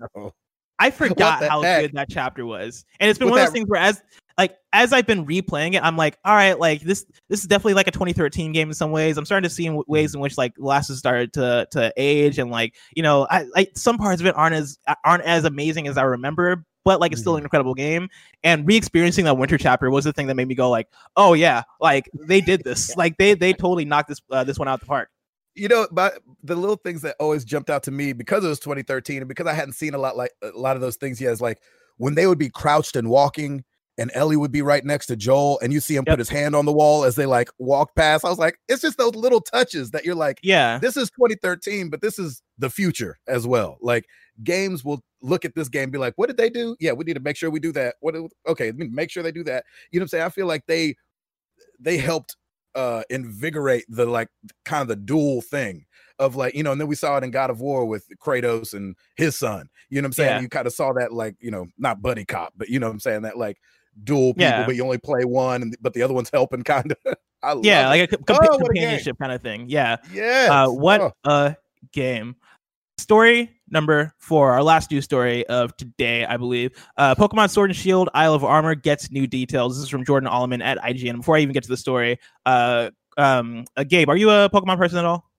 I forgot how heck? good that chapter was. And it's been one of those things where as like as I've been replaying it, I'm like, all right, like this this is definitely like a 2013 game in some ways. I'm starting to see in ways mm. in which like has started to to age and like you know, I, I some parts of it aren't as aren't as amazing as I remember, but like it's still an mm-hmm. incredible game. And re-experiencing that winter chapter was the thing that made me go like, oh yeah, like they did this, like they they totally knocked this uh, this one out the park you know, but the little things that always jumped out to me because it was 2013 and because I hadn't seen a lot like a lot of those things yet is like when they would be crouched and walking and Ellie would be right next to Joel and you see him yep. put his hand on the wall as they like walk past. I was like, it's just those little touches that you're like, yeah, this is 2013, but this is the future as well. Like games will look at this game be like, what did they do? Yeah, we need to make sure we do that. What okay, make sure they do that. You know what I'm saying? I feel like they they helped uh invigorate the like kind of the dual thing of like you know and then we saw it in god of war with kratos and his son you know what i'm saying? Yeah. you kind of saw that like you know not buddy cop but you know what i'm saying? That like dual people yeah. but you only play one and but the other one's helping kind of yeah like a comp- oh, companionship kind of thing yeah. Yeah uh, what oh. a game. Story number four, our last news story of today, I believe. Uh, Pokemon Sword and Shield Isle of Armor gets new details. This is from Jordan Oloman at IGN. Before I even get to the story, uh, um, uh, Gabe, are you a Pokemon person at all?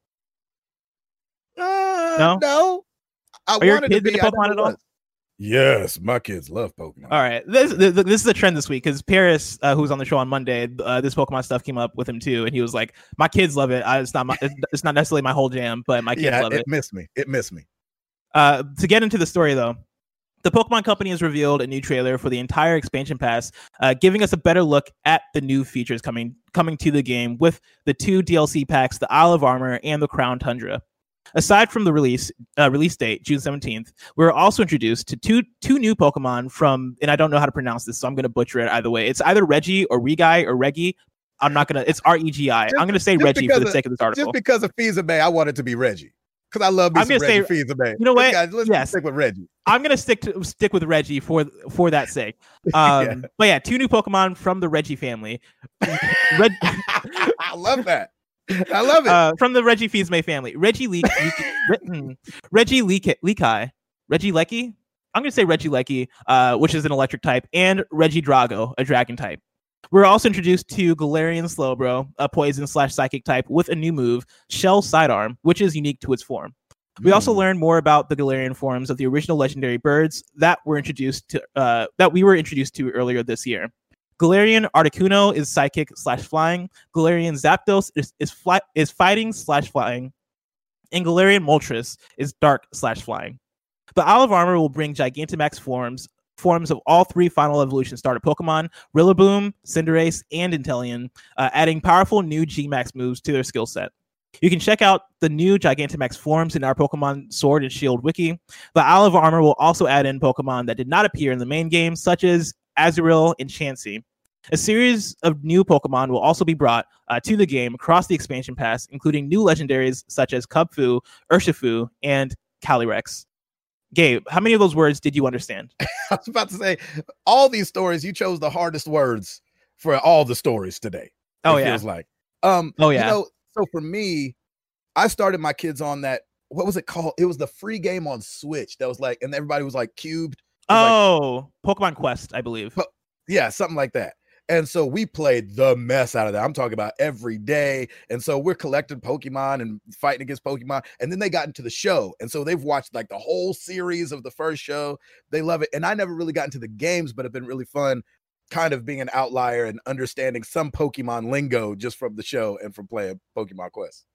Uh, no, no. I are your kids into Pokemon at all? Yes, my kids love Pokemon. All right, this this, this is a trend this week because Paris, uh, who's on the show on Monday, uh, this Pokemon stuff came up with him too, and he was like, "My kids love it. I, it's not my, it's not necessarily my whole jam, but my kids yeah, love it." It missed me. It missed me. Uh, to get into the story though, the Pokemon Company has revealed a new trailer for the entire expansion pass, uh, giving us a better look at the new features coming coming to the game with the two DLC packs, the Isle of Armor and the Crown Tundra. Aside from the release uh, release date, June 17th, we are also introduced to two two new Pokemon from, and I don't know how to pronounce this, so I'm going to butcher it either way. It's either Reggie or Regi or Reggie. I'm not gonna. It's R E G I. I'm gonna say Reggie for the of, sake of this article. Just because of Fils-Aimé, I want it to be Reggie because I love me I'm gonna say, Reggie You know what? Guys, let's yes. stick with Reggie. I'm gonna stick to stick with Reggie for for that sake. Um, yeah. But yeah, two new Pokemon from the Reggie family. Red- I love that. I love it. Uh, from the Reggie Fils-Aimé family, Reggie Le- Le- hmm, Reggie Le- Lekai, Reggie Lecky. I'm gonna say Regieleki, uh, which is an electric type, and Regidrago, a dragon type. We're also introduced to Galarian Slowbro, a poison slash psychic type with a new move, Shell Sidearm, which is unique to its form. We also hmm. learn more about the Galarian forms of the original legendary birds that were introduced to uh, that we were introduced to earlier this year. Galarian Articuno is psychic slash flying. Galarian Zapdos is is, fly- is fighting slash flying, and Galarian Moltres is dark slash flying. The Isle of Armor will bring Gigantamax forms forms of all three final evolution starter Pokemon, Rillaboom, Cinderace, and Inteleon, uh, adding powerful new G-Max moves to their skill set. You can check out the new Gigantamax forms in our Pokemon Sword and Shield wiki. The Isle of Armor will also add in Pokemon that did not appear in the main game, such as Azurill and Chansey. A series of new Pokemon will also be brought uh, to the game across the expansion pass, including new legendaries such as Kubfu, Urshifu, and Calyrex. Gabe, how many of those words did you understand? I was about to say, all these stories, you chose the hardest words for all the stories today. Oh yeah, feels like. Um, oh yeah. You know, so for me, I started my kids on that. What was it called? It was the free game on Switch that was like, and everybody was like cubed. Oh, like, Pokemon Quest, I believe. Yeah, something like that. And so we played the mess out of that. I'm talking about every day. And so we're collecting Pokemon and fighting against Pokemon. And then they got into the show. And so they've watched like the whole series of the first show. They love it. And I never really got into the games, but it's been really fun kind of being an outlier and understanding some Pokemon lingo just from the show and from playing Pokemon Quest.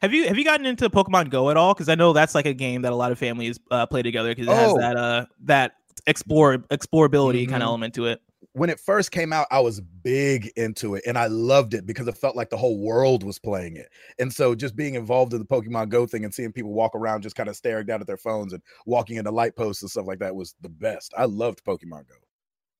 Have you have you gotten into Pokemon Go at all? Because I know that's like a game that a lot of families uh, play together because it oh. has that uh that explore explorability mm-hmm. kind of element to it when it first came out, I was big into it and I loved it because it felt like the whole world was playing it. And so just being involved in the Pokemon Go thing and seeing people walk around just kind of staring down at their phones and walking into light posts and stuff like that was the best. I loved Pokemon Go.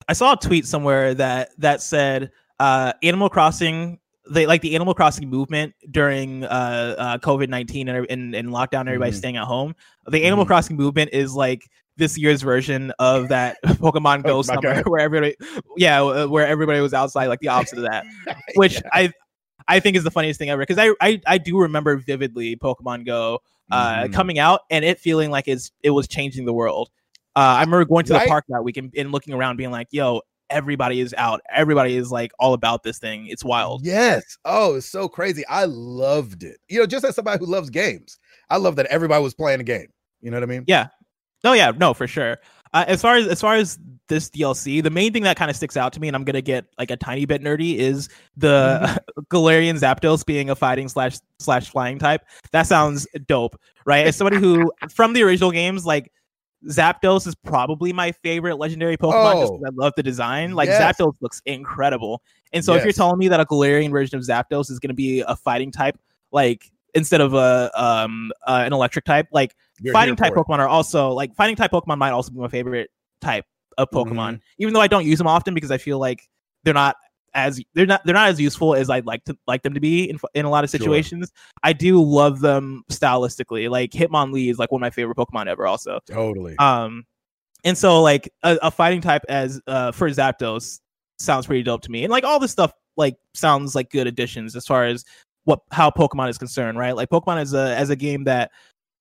I saw a tweet somewhere that that said uh, Animal Crossing they like the Animal Crossing movement during uh, uh, COVID nineteen and, and, and lockdown, everybody mm-hmm. staying at home. The Animal mm-hmm. Crossing movement is like this year's version of that Pokemon Go summer where everybody, yeah, uh, where everybody was outside, like the opposite of that, which yeah. I, I think is the funniest thing ever because I, I, I do remember vividly Pokemon Go uh, mm-hmm. coming out and it feeling like it's it was changing the world. Uh, I remember going to right? the park that week and, and looking around, being like, "Yo, everybody is out. Everybody is like all about this thing. It's wild." Yes. Oh, it's so crazy. I loved it. You know, just as somebody who loves games, I love that everybody was playing a game. You know what I mean? Yeah. Oh yeah, no, for sure. Uh, as far as as far as this DLC, the main thing that kind of sticks out to me, and I'm gonna get like a tiny bit nerdy, is the mm-hmm. Galarian Zapdos being a fighting slash slash flying type. That sounds dope, right? As somebody who from the original games, like Zapdos is probably my favorite legendary Pokemon oh, just because I love the design. Like yes. Zapdos looks incredible, and so yes. if you're telling me that a Galarian version of Zapdos is gonna be a fighting type, like instead of a um uh, an electric type, like you're fighting type Pokemon are also like fighting type Pokemon might also be my favorite type of Pokemon, mm-hmm. even though I don't use them often because I feel like they're not as they're not they're not as useful as I'd like to like them to be in in a lot of situations. Sure. I do love them stylistically. Like Hitmonlee is like one of my favorite Pokemon ever. Also, totally. Um, and so like a, a fighting type as uh for Zapdos sounds pretty dope to me, and like all this stuff like sounds like good additions as far as what how Pokemon is concerned, right? Like Pokemon is a as a game that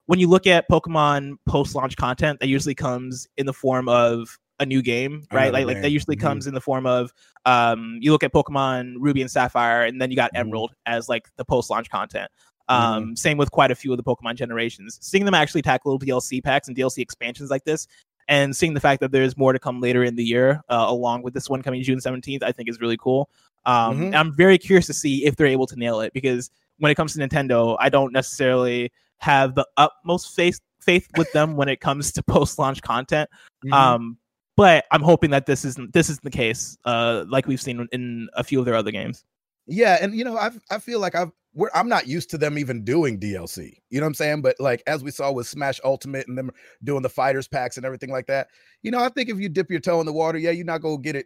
when you look at Pokemon post launch content, that usually comes in the form of a new game, right? Like, like that usually mm-hmm. comes in the form of um, you look at Pokemon Ruby and Sapphire, and then you got mm-hmm. Emerald as like the post launch content. Um, mm-hmm. Same with quite a few of the Pokemon generations. Seeing them actually tackle DLC packs and DLC expansions like this, and seeing the fact that there's more to come later in the year, uh, along with this one coming June 17th, I think is really cool. Um, mm-hmm. I'm very curious to see if they're able to nail it because when it comes to Nintendo, I don't necessarily have the utmost faith faith with them when it comes to post launch content. Mm-hmm. Um, but I'm hoping that this isn't this isn't the case, uh, like we've seen in a few of their other games. Yeah, and you know, I I feel like I've we're I'm not used to them even doing DLC. You know what I'm saying? But like as we saw with Smash Ultimate and them doing the fighters packs and everything like that, you know, I think if you dip your toe in the water, yeah, you're not gonna get it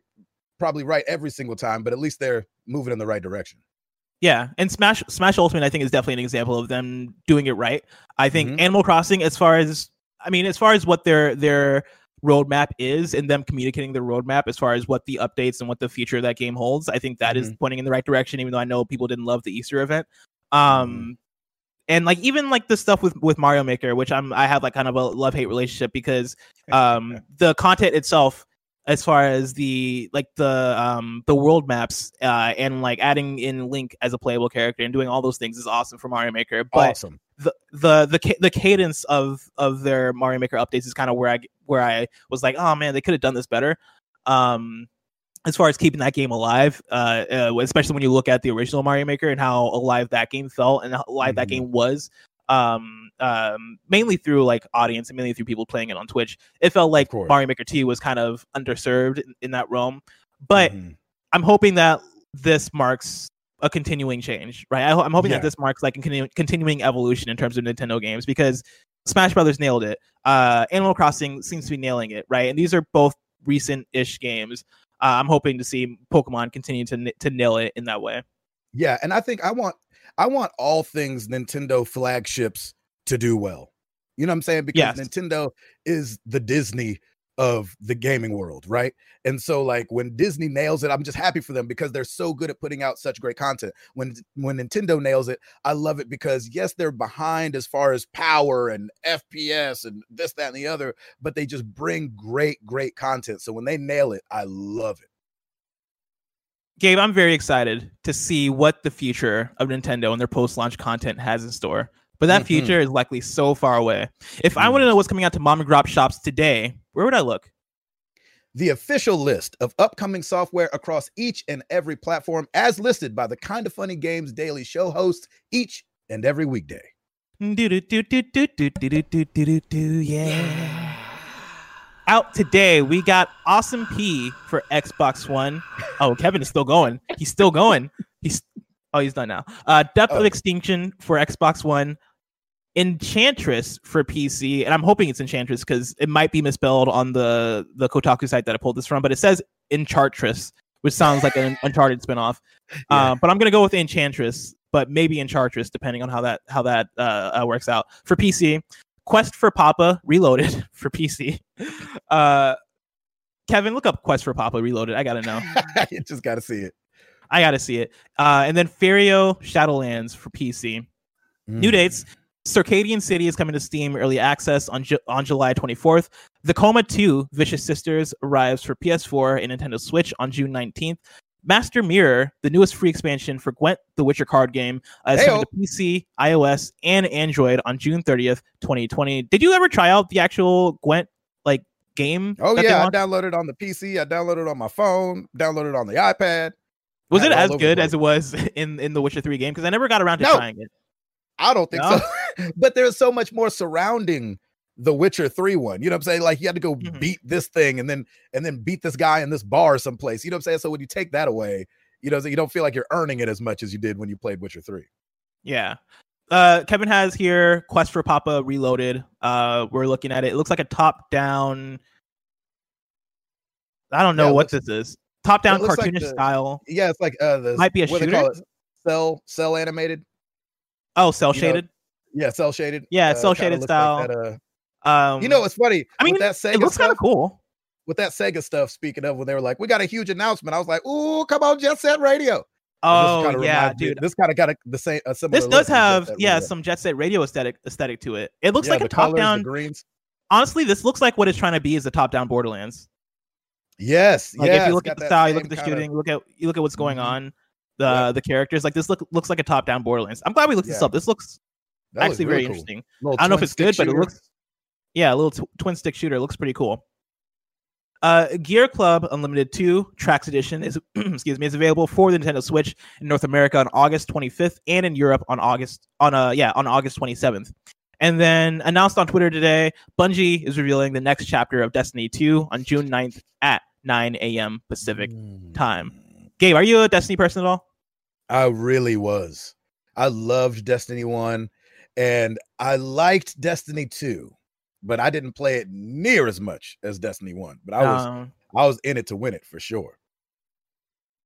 probably right every single time, but at least they're moving in the right direction. Yeah, and Smash Smash Ultimate I think is definitely an example of them doing it right. I think mm-hmm. Animal Crossing, as far as I mean, as far as what their their roadmap is and them communicating the roadmap as far as what the updates and what the future of that game holds, I think that mm-hmm. is pointing in the right direction. Even though I know people didn't love the Easter event, um, mm-hmm. and like even like the stuff with with Mario Maker, which I'm I have like kind of a love hate relationship because um the content itself as far as the like the um the world maps uh and like adding in Link as a playable character and doing all those things is awesome for Mario Maker. But awesome. The the the the cadence of of their Mario Maker updates is kind of where I where I was like, oh man, they could have done this better. Um, as far as keeping that game alive, uh, uh, especially when you look at the original Mario Maker and how alive that game felt and how alive mm-hmm. that game was, um, um, mainly through like audience and mainly through people playing it on Twitch. It felt like Mario Maker 2 was kind of underserved in, in that realm. But mm-hmm. I'm hoping that this marks a continuing change, right? I, am hoping yeah. that this marks like a continu- continuing evolution in terms of Nintendo games because Smash Brothers nailed it. Uh, Animal Crossing seems to be nailing it, right? And these are both recent-ish games. Uh, I'm hoping to see Pokemon continue to to nail it in that way. Yeah, and I think I want I want all things Nintendo flagships to do well. You know what I'm saying? Because yes. Nintendo is the Disney of the gaming world, right? And so like when Disney nails it, I'm just happy for them because they're so good at putting out such great content. When when Nintendo nails it, I love it because yes, they're behind as far as power and FPS and this that and the other, but they just bring great great content. So when they nail it, I love it. Gabe, I'm very excited to see what the future of Nintendo and their post launch content has in store. But that mm-hmm. future is likely so far away. If mm. I want to know what's coming out to mom and grop shops today, where would I look? The official list of upcoming software across each and every platform, as listed by the Kind of Funny Games Daily Show hosts each and every weekday. Yeah out today. We got Awesome Pea for Xbox One. Oh, Kevin is still going. He's still going. He's oh, he's done now. Uh, Depth oh. of Extinction for Xbox One. Enchantress for PC, and I'm hoping it's Enchantress because it might be misspelled on the the Kotaku site that I pulled this from, but it says Enchartress, which sounds like an Uncharted spinoff. Yeah. Uh, but I'm gonna go with Enchantress, but maybe Enchartress, depending on how that how that uh, uh, works out for PC. Quest for Papa Reloaded for PC. Uh, Kevin, look up Quest for Papa Reloaded. I gotta know. you just gotta see it. I gotta see it. Uh, and then Faerio Shadowlands for PC. Mm. New dates. Circadian City is coming to Steam early access on Ju- on July 24th. The Coma 2 Vicious Sisters arrives for PS4 and Nintendo Switch on June 19th. Master Mirror, the newest free expansion for Gwent, the Witcher card game, uh, is coming to PC, iOS, and Android on June 30th, 2020. Did you ever try out the actual Gwent like game? Oh yeah, I downloaded on the PC. I downloaded on my phone. Downloaded on the iPad. Was it as good as it was in in the Witcher 3 game? Because I never got around to no, trying it. I don't think no? so. but there's so much more surrounding the Witcher 3 one. You know what I'm saying? Like you had to go mm-hmm. beat this thing and then and then beat this guy in this bar someplace. You know what I'm saying? So when you take that away, you know, you don't feel like you're earning it as much as you did when you played Witcher 3. Yeah. Uh, Kevin has here Quest for Papa Reloaded. Uh, we're looking at it. It looks like a top down. I don't know yeah, what looks, this is. Top down cartoonish like the, style. Yeah, it's like uh, the, might be a shooter. Cell cell animated. Oh, cell shaded. Know? Yeah, cell shaded. Yeah, uh, cell shaded style. Like that, uh, um, you know, it's funny. I mean, that Sega it looks kind of cool. With that Sega stuff, speaking of when they were like, "We got a huge announcement," I was like, "Ooh, come on, Jet Set Radio." Oh yeah, dude. This kind of got a, the same. A this does have yeah radio. some Jet Set Radio aesthetic aesthetic to it. It looks yeah, like a top down. Greens. Honestly, this looks like what it's trying to be is a top down Borderlands. Yes, like yes, if you look at the style, you look at the shooting, look at you look at what's going mm-hmm. on, the yeah. the characters. Like this look looks like a top down Borderlands. I'm glad we looked yeah. this up. This looks that actually really very cool. interesting. I don't know if it's good, shooter. but it looks yeah, a little t- twin stick shooter. Looks pretty cool. Uh, Gear Club Unlimited 2 Tracks Edition is excuse me is available for the Nintendo Switch in North America on August 25th and in Europe on August on uh yeah on August 27th. And then announced on Twitter today, Bungie is revealing the next chapter of Destiny 2 on June 9th at 9 a.m. Pacific mm. time. Gabe, are you a Destiny person at all? I really was. I loved Destiny 1 and I liked Destiny 2, but I didn't play it near as much as Destiny 1. But I was um, I was in it to win it for sure.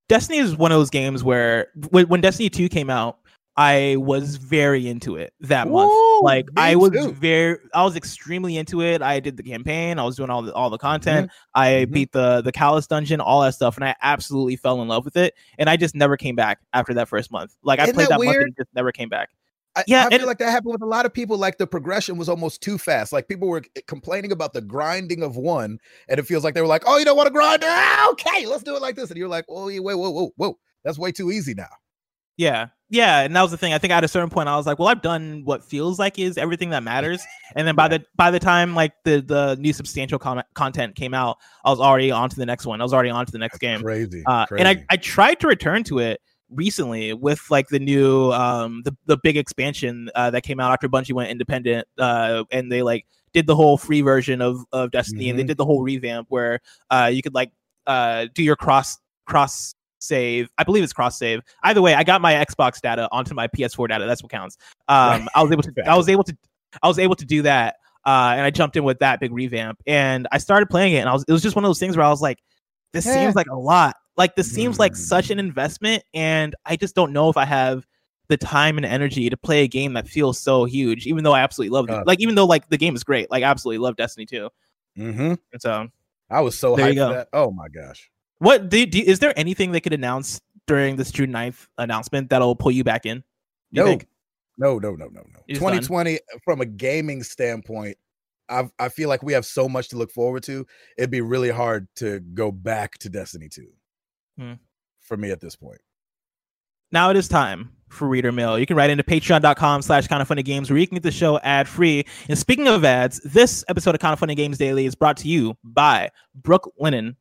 Destiny is one of those games where when, when Destiny 2 came out, I was very into it that Ooh, month. Like I was too. very I was extremely into it. I did the campaign, I was doing all the all the content. Mm-hmm. I mm-hmm. beat the the Calus dungeon, all that stuff, and I absolutely fell in love with it. And I just never came back after that first month. Like Isn't I played that, that month and just never came back. I, yeah, I feel like that happened with a lot of people. Like the progression was almost too fast. Like people were complaining about the grinding of one, and it feels like they were like, "Oh, you don't want to grind? Ah, okay, let's do it like this." And you're like, "Oh, wait, whoa, whoa, whoa, that's way too easy now." Yeah, yeah, and that was the thing. I think at a certain point, I was like, "Well, I've done what feels like is everything that matters." And then by the by the time like the the new substantial com- content came out, I was already on to the next one. I was already on to the next That's game. Crazy, uh, crazy. And I I tried to return to it recently with like the new um the the big expansion uh, that came out after Bungie went independent uh and they like did the whole free version of of Destiny mm-hmm. and they mm-hmm. did the whole revamp where uh you could like uh do your cross cross save. I believe it's cross save. Either way, I got my Xbox data onto my PS4 data. That's what counts. Um, I was able to. I was able to. I was able to do that. Uh, and I jumped in with that big revamp, and I started playing it, and I was. It was just one of those things where I was like, "This yeah. seems like a lot. Like this seems like such an investment, and I just don't know if I have." the time and energy to play a game that feels so huge, even though I absolutely love it. Like, even though like the game is great, like I absolutely love Destiny 2. Mm-hmm. And so I was so hyped for that. Oh my gosh. What do, do, is there anything they could announce during this June 9th announcement that'll pull you back in? No. Think? no, no, no, no, no. 2020 done? from a gaming standpoint, I I feel like we have so much to look forward to. It'd be really hard to go back to Destiny 2 hmm. for me at this point. Now it is time for reader mail. You can write into patreon.com slash kind of funny games where you can get the show ad free. And speaking of ads, this episode of Kind of Funny Games Daily is brought to you by Brooklinen.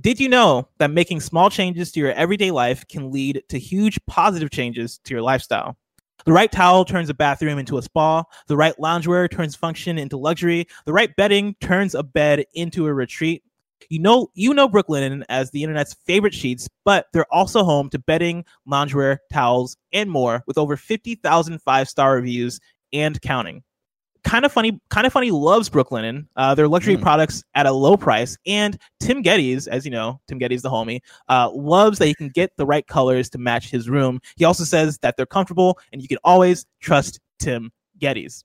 Did you know that making small changes to your everyday life can lead to huge positive changes to your lifestyle? The right towel turns a bathroom into a spa. The right loungewear turns function into luxury. The right bedding turns a bed into a retreat. You know, you know Brooklinen as the internet's favorite sheets, but they're also home to bedding, loungewear, towels, and more with over 50,000 five-star reviews and counting. Kind of funny kind of funny loves brooklinen uh, their luxury mm. products at a low price and tim gettys as you know tim gettys the homie uh, loves that you can get the right colors to match his room. He also says that they're comfortable and you can always trust tim gettys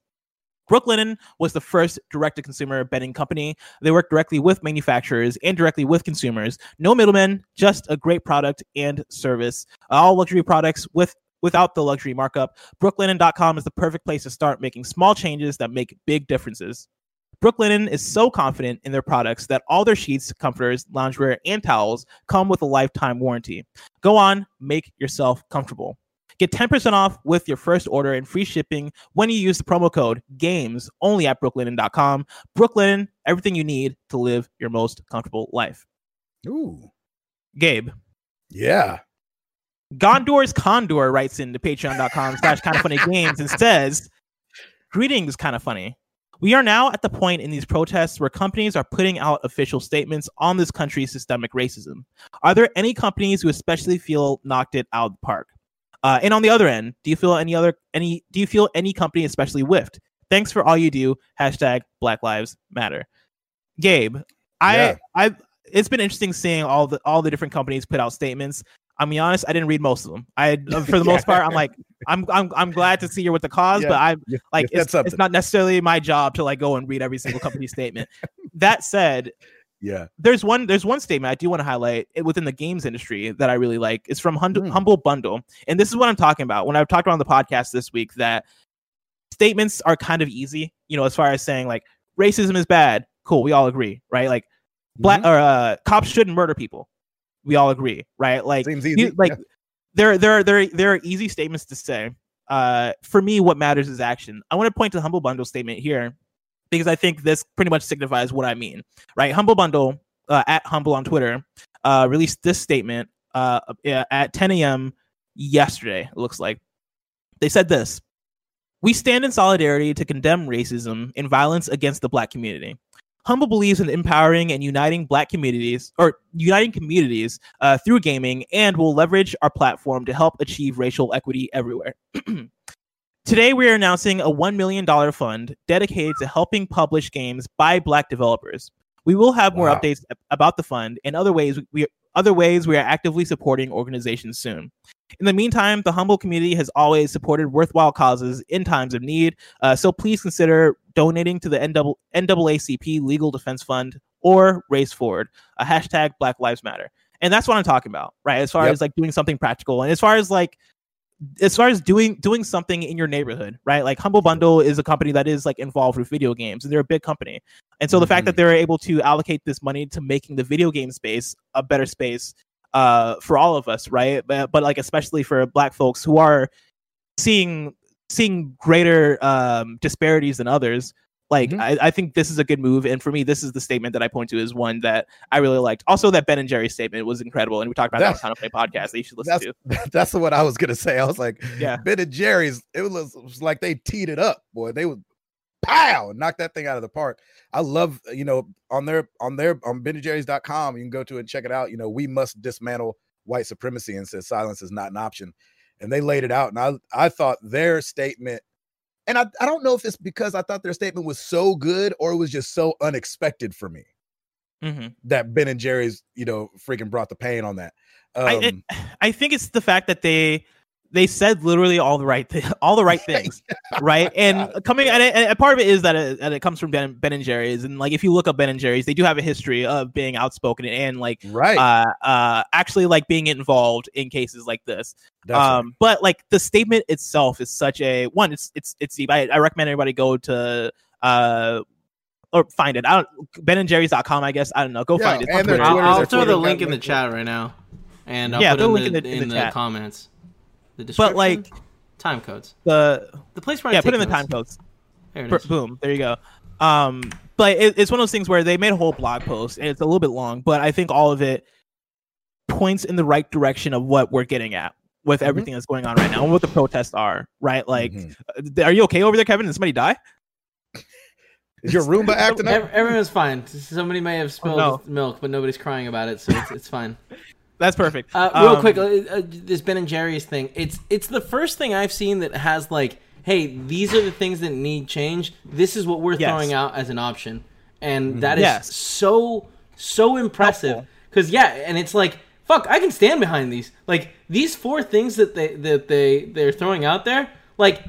Brooklinen was the first direct to consumer bedding company. They work directly with manufacturers and directly with consumers. No middlemen, just a great product and service. All luxury products with without the luxury markup. Brooklinen.com is the perfect place to start making small changes that make big differences. Brooklinen is so confident in their products that all their sheets, comforters, loungewear, and towels come with a lifetime warranty. Go on, make yourself comfortable. Get 10% off with your first order and free shipping when you use the promo code GAMES only at brooklinen.com. Brooklinen, everything you need to live your most comfortable life. Ooh. Gabe. Yeah. Gondor's Condor writes into patreon.com slash kind of funny games and says, Greetings, kind of funny. We are now at the point in these protests where companies are putting out official statements on this country's systemic racism. Are there any companies who especially feel knocked it out of the park? Uh, and on the other end, do you feel any other any do you feel any company especially whiffed? Thanks for all you do. Hashtag Black Lives Matter. Gabe, I yeah. I it's been interesting seeing all the all the different companies put out statements. I'm be honest, I didn't read most of them. I uh, for the yeah. most part, I'm like, I'm I'm I'm glad to see you're with the cause, yeah. but I'm like, it's, it's not necessarily my job to like go and read every single company statement. That said, yeah, there's one there's one statement I do want to highlight within the games industry that I really like. It's from mm. Humble Bundle, and this is what I'm talking about. When I've talked on the podcast this week, that statements are kind of easy, you know, as far as saying like racism is bad. Cool, we all agree, right? Like black mm-hmm. or uh, cops shouldn't murder people we all agree, right? Like, you, like yeah. there, there, there, there are easy statements to say. Uh, for me, what matters is action. I want to point to the Humble Bundle statement here because I think this pretty much signifies what I mean, right? Humble Bundle uh, at Humble on Twitter uh, released this statement uh, at 10 a.m. yesterday. It looks like they said this: "We stand in solidarity to condemn racism and violence against the Black community." Humble believes in empowering and uniting Black communities or uniting communities uh, through gaming and will leverage our platform to help achieve racial equity everywhere. Today, we are announcing a $1 million fund dedicated to helping publish games by Black developers. We will have more wow. updates about the fund and other ways we other ways we are actively supporting organizations soon. In the meantime, the humble community has always supported worthwhile causes in times of need. Uh, so please consider donating to the NAACP Legal Defense Fund or Race Forward, a hashtag Black Lives Matter. And that's what I'm talking about, right? As far yep. as like doing something practical and as far as like as far as doing doing something in your neighborhood, right? Like Humble Bundle is a company that is like involved with video games, and they're a big company. And so mm-hmm. the fact that mm-hmm. they're able to allocate this money to making the video game space a better space uh, for all of us, right? But, but like especially for Black folks who are seeing seeing greater um, disparities than others, like mm-hmm. I, I, think this is a good move, and for me, this is the statement that I point to is one that I really liked. Also, that Ben and Jerry statement was incredible, and we talked about that's, that on Play podcast that you should listen that's, to. That's what I was gonna say. I was like, yeah, Ben and Jerry's. It was, it was like they teed it up, boy. They would pow knock that thing out of the park. I love, you know, on their on their on BenandJerry's.com, you can go to it and check it out. You know, we must dismantle white supremacy and says silence is not an option. And they laid it out, and I I thought their statement and I, I don't know if it's because I thought their statement was so good or it was just so unexpected for me mm-hmm. that Ben and Jerry's, you know, freaking brought the pain on that. Um, I, it, I think it's the fact that they they said literally all the right th- all the right things, right? And coming and, and, part of it is that it, that it comes from Ben, ben and Jerry's, and like if you look up Ben and Jerry's, they do have a history of being outspoken and like right, uh, uh, actually like being involved in cases like this. That's um, right. but like the statement itself is such a one. It's it's it's deep. I, I recommend everybody go to uh or find it. I don't benandjerrys.com, I guess. I don't know. Go yeah, find it. And I'll, I'll throw the link in the chat right now. And I'll yeah, put the link in the, in the, in the comments. The description. But like time codes. The the place where yeah, put in the time codes. There it is. Boom. There you go. Um, but it, it's one of those things where they made a whole blog post and it's a little bit long, but I think all of it points in the right direction of what we're getting at with mm-hmm. everything that's going on right now and what the protests are. Right? Like, mm-hmm. are you okay over there, Kevin? Did somebody die? Is your Roomba acting up? Everyone's fine. Somebody may have spilled oh, no. milk, but nobody's crying about it, so it's, it's fine. That's perfect. Uh, real um, quick, uh, uh, this Ben and Jerry's thing. It's it's the first thing I've seen that has like, hey, these are the things that need change. This is what we're yes. throwing out as an option, and mm-hmm. that is yes. so so impressive. Because yeah, and it's like, fuck, I can stand behind these. Like these four things that they that they they're throwing out there. Like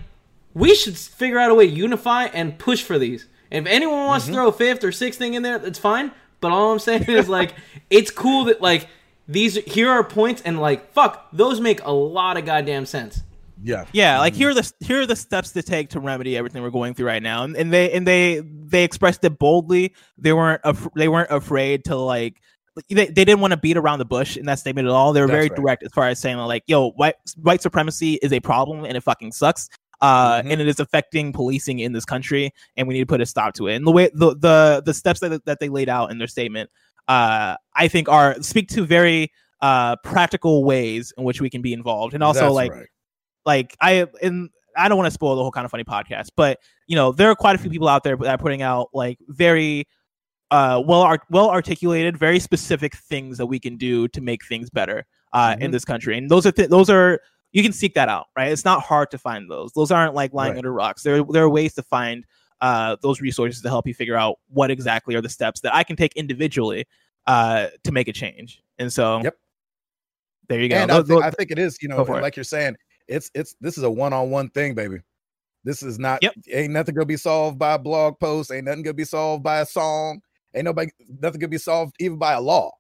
we should figure out a way to unify and push for these. And if anyone wants mm-hmm. to throw a fifth or sixth thing in there, that's fine. But all I'm saying is like, it's cool that like these here are points and like fuck those make a lot of goddamn sense yeah yeah like here are the here are the steps to take to remedy everything we're going through right now and, and they and they they expressed it boldly they weren't af- they weren't afraid to like they, they didn't want to beat around the bush in that statement at all they were That's very right. direct as far as saying like yo white white supremacy is a problem and it fucking sucks uh, mm-hmm. and it is affecting policing in this country, and we need to put a stop to it. And the way the the the steps that that they laid out in their statement uh, I think are speak to very uh, practical ways in which we can be involved, and also That's like right. like I and I don't want to spoil the whole kind of funny podcast, but you know there are quite a few people out there that are putting out like very uh, well art- well articulated, very specific things that we can do to make things better uh, mm-hmm. in this country, and those are th- those are you can seek that out, right? It's not hard to find those. Those aren't like lying right. under rocks. There there are ways to find uh, those resources to help you figure out what exactly are the steps that I can take individually uh, to make a change. And so, yep, there you go. And I, think, I think it is, you know, like you're saying, it's it's this is a one-on-one thing, baby. This is not yep. ain't nothing gonna be solved by a blog post, ain't nothing gonna be solved by a song, ain't nobody nothing gonna be solved even by a law.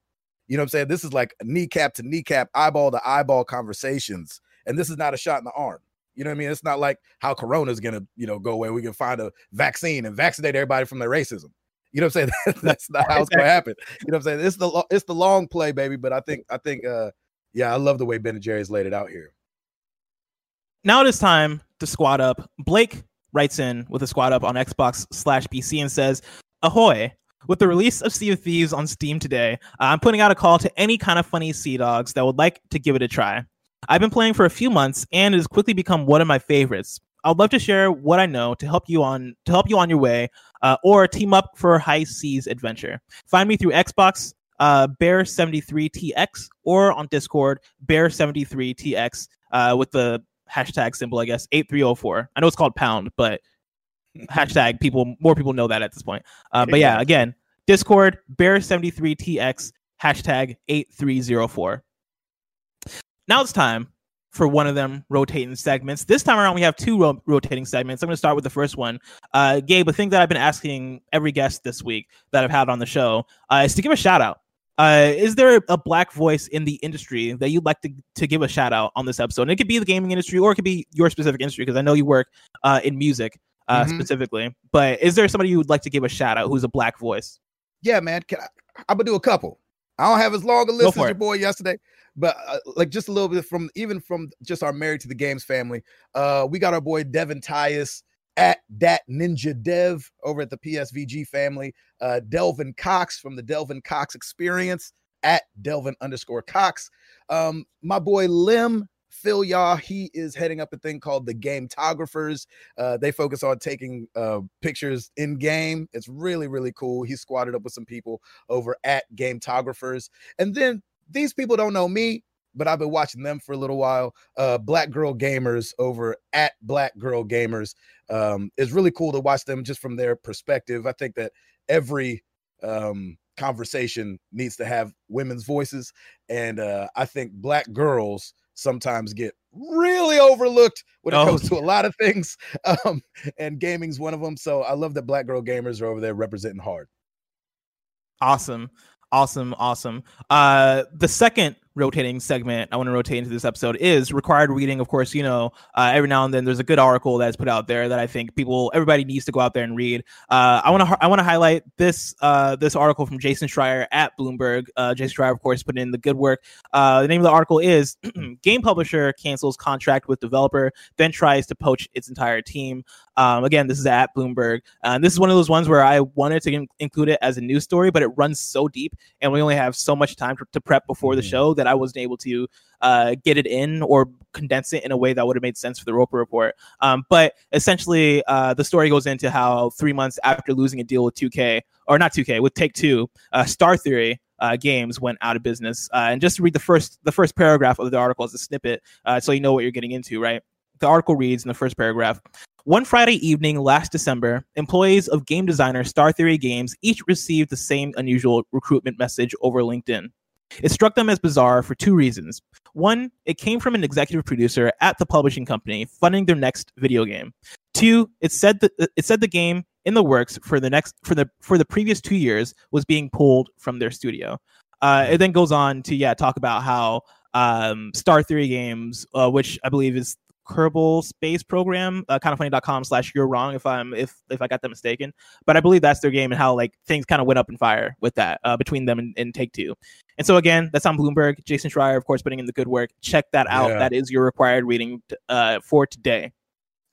You know what I'm saying? This is like kneecap to kneecap, eyeball to eyeball conversations. And this is not a shot in the arm. You know what I mean? It's not like how Corona is gonna, you know, go away. We can find a vaccine and vaccinate everybody from their racism. You know what I'm saying? That's not how it's gonna happen. You know what I'm saying? It's the it's the long play, baby. But I think I think uh yeah, I love the way Ben and Jerry's laid it out here. Now it is time to squad up. Blake writes in with a squad up on Xbox slash PC and says, Ahoy! With the release of Sea of Thieves on Steam today, I'm putting out a call to any kind of funny sea dogs that would like to give it a try. I've been playing for a few months and it has quickly become one of my favorites. I'd love to share what I know to help you on to help you on your way, uh, or team up for high seas adventure. Find me through Xbox, uh, Bear73TX, or on Discord, Bear73TX, uh, with the hashtag symbol, I guess, 8304. I know it's called pound, but hashtag people, more people know that at this point. Uh, but yeah, again, Discord, Bear73TX, hashtag 8304. Now it's time for one of them rotating segments. This time around, we have two ro- rotating segments. I'm going to start with the first one. Uh, Gabe, a thing that I've been asking every guest this week that I've had on the show uh, is to give a shout out. Uh, is there a black voice in the industry that you'd like to, to give a shout out on this episode? And it could be the gaming industry or it could be your specific industry because I know you work uh, in music uh, mm-hmm. specifically. But is there somebody you would like to give a shout out who's a black voice? Yeah, man. I, I'm gonna do a couple. I don't have as long a list as your boy yesterday, but uh, like just a little bit from even from just our married to the games family. Uh, we got our boy Devin Tyus at that ninja dev over at the PSVG family. Uh, Delvin Cox from the Delvin Cox Experience at Delvin underscore Cox. Um, my boy Lim Phil Yaw, he is heading up a thing called the Gametographers. Uh, they focus on taking uh, pictures in game. It's really, really cool. He squatted up with some people over at Gametographers. And then these people don't know me, but I've been watching them for a little while. Uh, Black Girl Gamers over at Black Girl Gamers. Um, it's really cool to watch them just from their perspective. I think that every um, conversation needs to have women's voices. And uh, I think black girls sometimes get really overlooked when it oh. comes to a lot of things. Um, and gaming's one of them. So I love that black girl gamers are over there representing hard. Awesome. Awesome. Awesome. Uh, the second rotating segment I want to rotate into this episode is required reading. Of course, you know, uh, every now and then there's a good article that's put out there that I think people, everybody needs to go out there and read. Uh, I want to, I want to highlight this, uh, this article from Jason Schreier at Bloomberg. Uh, Jason Schreier, of course, put in the good work. Uh, the name of the article is "Game Publisher Cancels Contract with Developer, Then Tries to Poach Its Entire Team." Um, again, this is at Bloomberg. and this is one of those ones where I wanted to in- include it as a news story, but it runs so deep, and we only have so much time to, to prep before the mm-hmm. show that I wasn't able to uh, get it in or condense it in a way that would have made sense for the Roper Report. Um, but essentially, uh, the story goes into how three months after losing a deal with 2K, or not 2K, with Take Two, uh, Star Theory. Uh, games went out of business, uh, and just to read the first the first paragraph of the article as a snippet, uh, so you know what you're getting into. Right, the article reads in the first paragraph: one Friday evening last December, employees of game designer Star Theory Games each received the same unusual recruitment message over LinkedIn. It struck them as bizarre for two reasons. One, it came from an executive producer at the publishing company funding their next video game. Two, it said that it said the game in the works for the next for the for the previous two years was being pulled from their studio. Uh, it then goes on to yeah talk about how um, Star Theory Games, uh, which I believe is Kerbal Space Program, uh, kindafunny.com slash you're wrong if I'm if if I got that mistaken. But I believe that's their game and how like things kind of went up in fire with that uh, between them and, and, Take Two. And so again, that's on Bloomberg. Jason Schreier, of course, putting in the good work. Check that out. Yeah. That is your required reading uh, for today.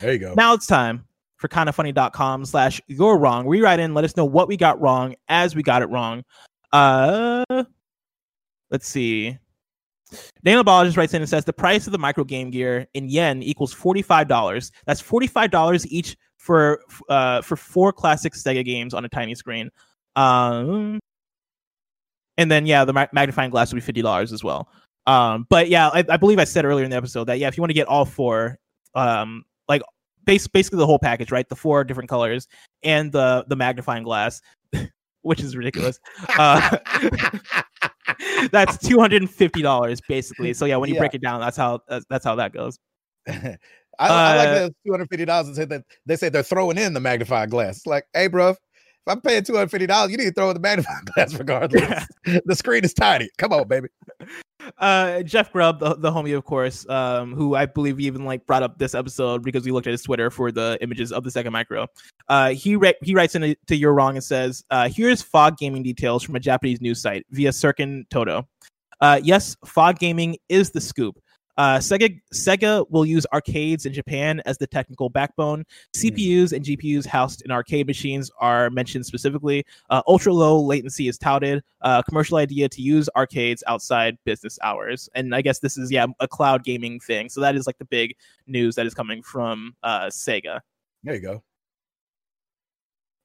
There you go. Now it's time for kindafunny.com slash you're wrong. Rewrite in, let us know what we got wrong as we got it wrong. Uh let's see. Daniel Ball just writes in and says the price of the micro game gear in yen equals $45. That's $45 each for uh, for four classic Sega games on a tiny screen. Um, and then yeah, the magnifying glass would be fifty dollars as well. Um, but yeah, I, I, believe I said earlier in the episode that yeah, if you want to get all four, um, like base, basically the whole package, right? The four different colors and the the magnifying glass, which is ridiculous. uh, that's two hundred and fifty dollars basically. So yeah, when you yeah. break it down, that's how that's, that's how that goes. I, uh, I, like uh, the two hundred fifty dollars. Say that they say they're throwing in the magnifying glass. It's like, hey, bro, if I'm paying two hundred fifty dollars, you need to throw in the magnifying glass regardless. Yeah. the screen is tiny. Come on, baby. Uh, Jeff Grubb, the, the homie, of course, um, who I believe even like brought up this episode because we looked at his Twitter for the images of the second micro. Uh, he re- he writes into to You're Wrong and says, uh, "Here's fog gaming details from a Japanese news site via Serkan Toto. Uh, yes, fog gaming is the scoop. Uh, Sega Sega will use arcades in Japan as the technical backbone. CPUs and GPUs housed in arcade machines are mentioned specifically. Uh, ultra low latency is touted. Uh, commercial idea to use arcades outside business hours, and I guess this is yeah a cloud gaming thing. So that is like the big news that is coming from uh, Sega. There you go.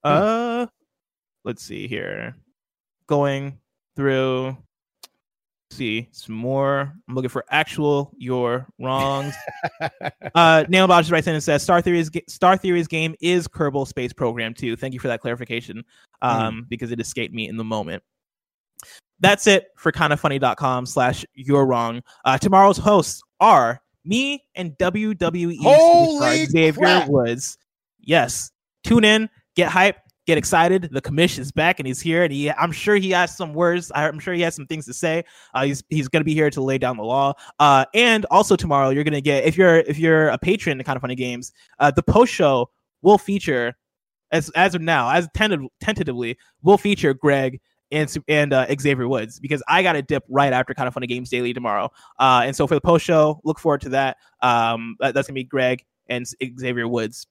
Uh, let's see here. Going through see some more. I'm looking for actual your wrongs. uh Nailbot just writes in and says Star Theory's Star Theory's game is Kerbal Space Program too. Thank you for that clarification. Um, mm. because it escaped me in the moment. That's it for kindafunny.com slash you're wrong. Uh tomorrow's hosts are me and WWE Holy Xavier. Woods. Yes. Tune in, get hype, get excited. The commission is back and he's here, and he I'm sure he has some words. I'm sure he has some things to say. Uh, he's he's gonna be here to lay down the law. Uh, and also tomorrow you're gonna get if you're if you're a patron to Kinda Funny Games, uh, the post show will feature as as of now as tentative, tentatively will feature Greg and and uh, Xavier Woods because I got a dip right after Kinda Funny Games Daily tomorrow. Uh, and so for the post show, look forward to that. Um, that, that's gonna be Greg and Xavier Woods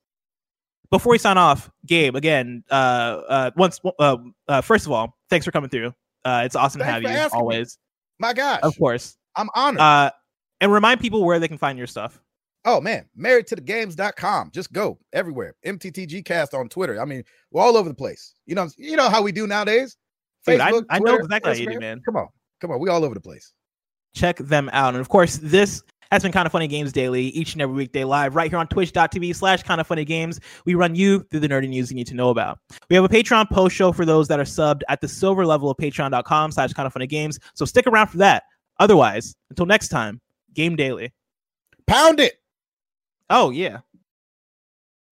before we sign off, Gabe, again, uh, uh, once, uh, uh, first of all, thanks for coming through. Uh, it's awesome thanks to have you always. Me. My gosh, of course, I'm honored. Uh, and remind people where they can find your stuff. Oh man, married to the games.com. Just go everywhere. MTTG cast on Twitter. I mean, we're all over the place. You know, you know how we do nowadays. Facebook, I, I Twitter, know exactly Instagram. how you do, man. Come on. Come on. We all over the place. Check them out. And of course, this has been Kinda Funny Games Daily each and every weekday live right here on twitch.tv slash Kinda Funny Games. We run you through the nerdy news you need to know about. We have a Patreon post show for those that are subbed at the silver level of patreon.com slash Kinda Funny Games. So stick around for that. Otherwise, until next time, Game Daily. Pound it. Oh, yeah.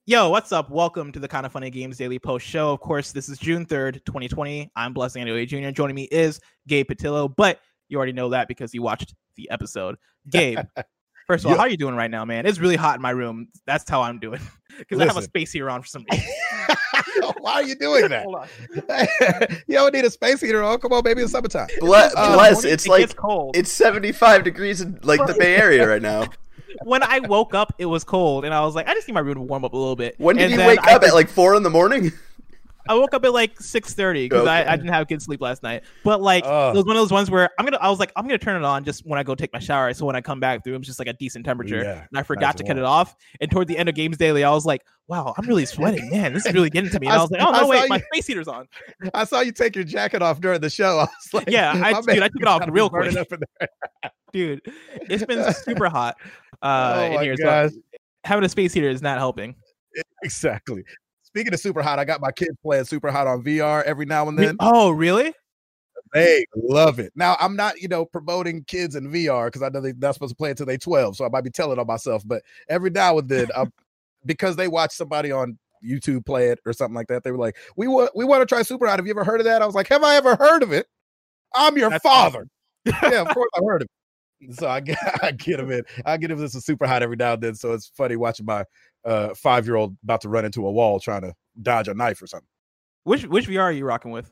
Yo, what's up? Welcome to the Kinda Funny Games Daily Post Show. Of course, this is June 3rd, 2020. I'm Blessing Adeoye Jr. Joining me is Gabe Patillo, but you already know that because you watched the episode. Gabe, first of all, how are you doing right now, man? It's really hot in my room. That's how I'm doing because I have a space heater on for some reason. Why are you doing that? you don't need a space heater on. Come on, baby, it's summertime. Bless, um, bless. it's it like cold. It's 75 degrees in like the Bay Area right now. when I woke up, it was cold, and I was like, I just need my room to warm up a little bit. When did and you wake I up at like four in the morning? I woke up at like six thirty because okay. I, I didn't have good sleep last night. But like uh, it was one of those ones where I'm gonna I was like I'm gonna turn it on just when I go take my shower. So when I come back, the room's just like a decent temperature. Yeah, and I forgot to cut it off. And toward the end of games daily, I was like, wow, I'm really sweating, man. This is really getting to me. And I, I was like, oh no, wait, you, my face heater's on. I saw you take your jacket off during the show. I was like, yeah, I, dude, I took it off real quick. dude, it's been super hot uh, oh in here. Gosh. So having a space heater is not helping. Exactly. Speaking of super hot, I got my kids playing super hot on VR every now and then. Oh, really? They love it. Now, I'm not, you know, promoting kids in VR because I know they're not supposed to play until they're 12. So I might be telling on myself. But every now and then, I'm, um, because they watch somebody on YouTube play it or something like that, they were like, "We want, we want to try super hot. Have you ever heard of that?" I was like, "Have I ever heard of it? I'm your That's father." Awesome. yeah, of course I heard of it. So I get, I get them in. I get them this is super hot every now and then. So it's funny watching my uh, five year old about to run into a wall trying to dodge a knife or something. Which which VR are you rocking with?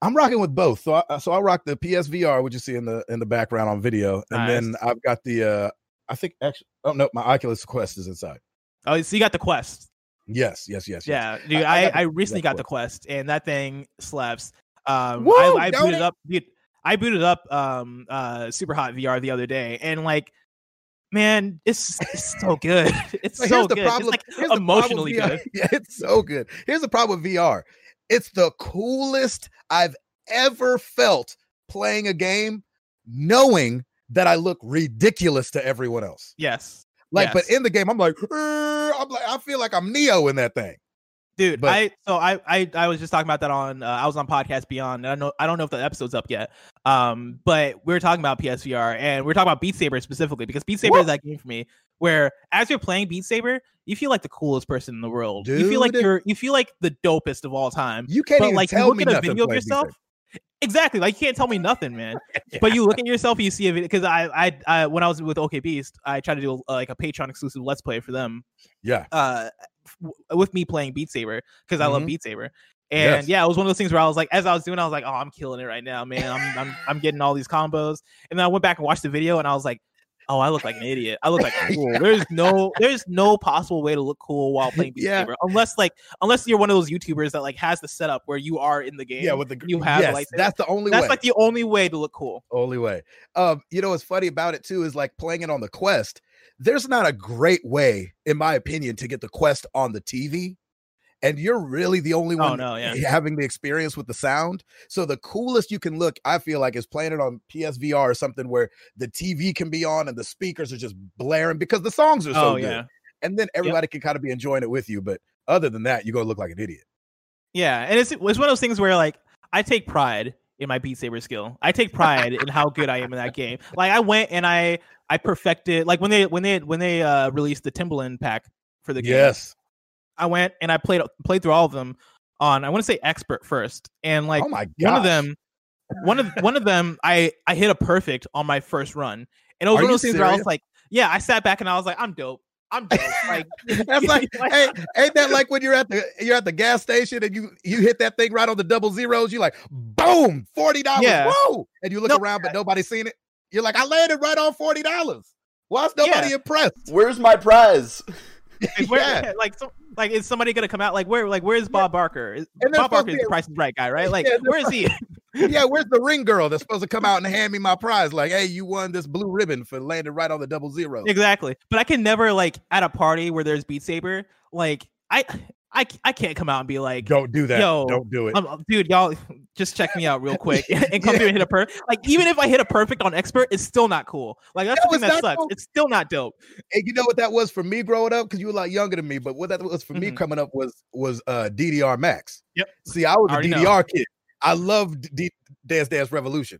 I'm rocking with both. So I, so I rock the PSVR, which you see in the in the background on video, and nice. then I've got the uh I think actually oh no, my Oculus Quest is inside. Oh, so you got the Quest. Yes, yes, yes. Yeah, yes. dude, I, I, I recently got the Quest, and that thing slaps. Um, Whoa, I, I booted it? up, dude. I booted up um uh Superhot VR the other day, and like man, it's, it's so good. It's so here's the good. Problem, it's like emotionally good. Yeah, it's so good. Here's the problem with VR. It's the coolest I've ever felt playing a game, knowing that I look ridiculous to everyone else. Yes. Like, yes. but in the game, I'm like, I'm like, I feel like I'm Neo in that thing dude but, i so I, I i was just talking about that on uh, i was on podcast beyond i don't know i don't know if the episode's up yet um but we were talking about psvr and we are talking about beat saber specifically because beat saber what? is that game for me where as you're playing beat saber you feel like the coolest person in the world dude. you feel like you're you feel like the dopest of all time you can't but, even like tell you look me at a video of yourself Exactly. Like you can't tell me nothing, man. yeah. But you look at yourself, you see a video because I, I, I, when I was with OK Beast, I tried to do uh, like a Patreon exclusive Let's Play for them. Yeah. Uh, with me playing Beat Saber because I mm-hmm. love Beat Saber. And yes. yeah, it was one of those things where I was like, as I was doing, I was like, oh, I'm killing it right now, man. I'm I'm, I'm getting all these combos. And then I went back and watched the video, and I was like, oh, I look like an idiot. I look like cool. There's no, there's no possible way to look cool while playing Beat yeah. Saber, unless like, unless you're one of those YouTubers that like has the setup where you are in the game. Yeah, with the you have yes, that's the only. That's way. like the only way to look cool. Only way. Um, you know what's funny about it too is like playing it on the Quest. There's not a great way, in my opinion, to get the Quest on the TV and you're really the only oh, one oh, no, yeah. having the experience with the sound. So the coolest you can look, I feel like, is playing it on PSVR or something where the TV can be on and the speakers are just blaring because the songs are so oh, good. Yeah. And then everybody yep. can kind of be enjoying it with you. But other than that, you're gonna look like an idiot. Yeah, and it's it's one of those things where like I take pride in my Beat Saber skill. I take pride in how good I am in that game. Like I went and I I perfected like when they when they when they uh released the Timbaland pack for the game. Yes. I went and I played played through all of them on I want to say expert first, and like oh my one of them, one of one of them, I I hit a perfect on my first run, and it was Are one of those things serious? where I was like, yeah, I sat back and I was like, I'm dope. I'm dope. Like that's like, hey, ain't that like when you're at the you're at the gas station and you you hit that thing right on the double zeros? You're like, boom, forty dollars, yeah. whoa, and you look no, around but nobody's seen it. You're like, I landed right on forty dollars. Why's nobody yeah. impressed? Where's my prize? where, yeah. like so, like is somebody gonna come out like where like where's Bob Barker? Is, Bob Barker is the Price is Right guy, right? Like yeah, where is he? yeah, where's the ring girl that's supposed to come out and hand me my prize? Like, hey, you won this blue ribbon for landing right on the double zero. Exactly, but I can never like at a party where there's Beat Saber, like I I, I can't come out and be like, don't do that. Yo, don't do it, um, dude. Y'all just check me out real quick and come yeah. here and hit a perfect. Like even if I hit a perfect on expert, it's still not cool. Like that's the thing that sucks. It's still not dope. And you know what that was for me growing up because you were a lot younger than me. But what that was for mm-hmm. me coming up was was uh DDR Max. Yep. See, I was I a DDR know. kid. I loved D- Dance Dance Revolution.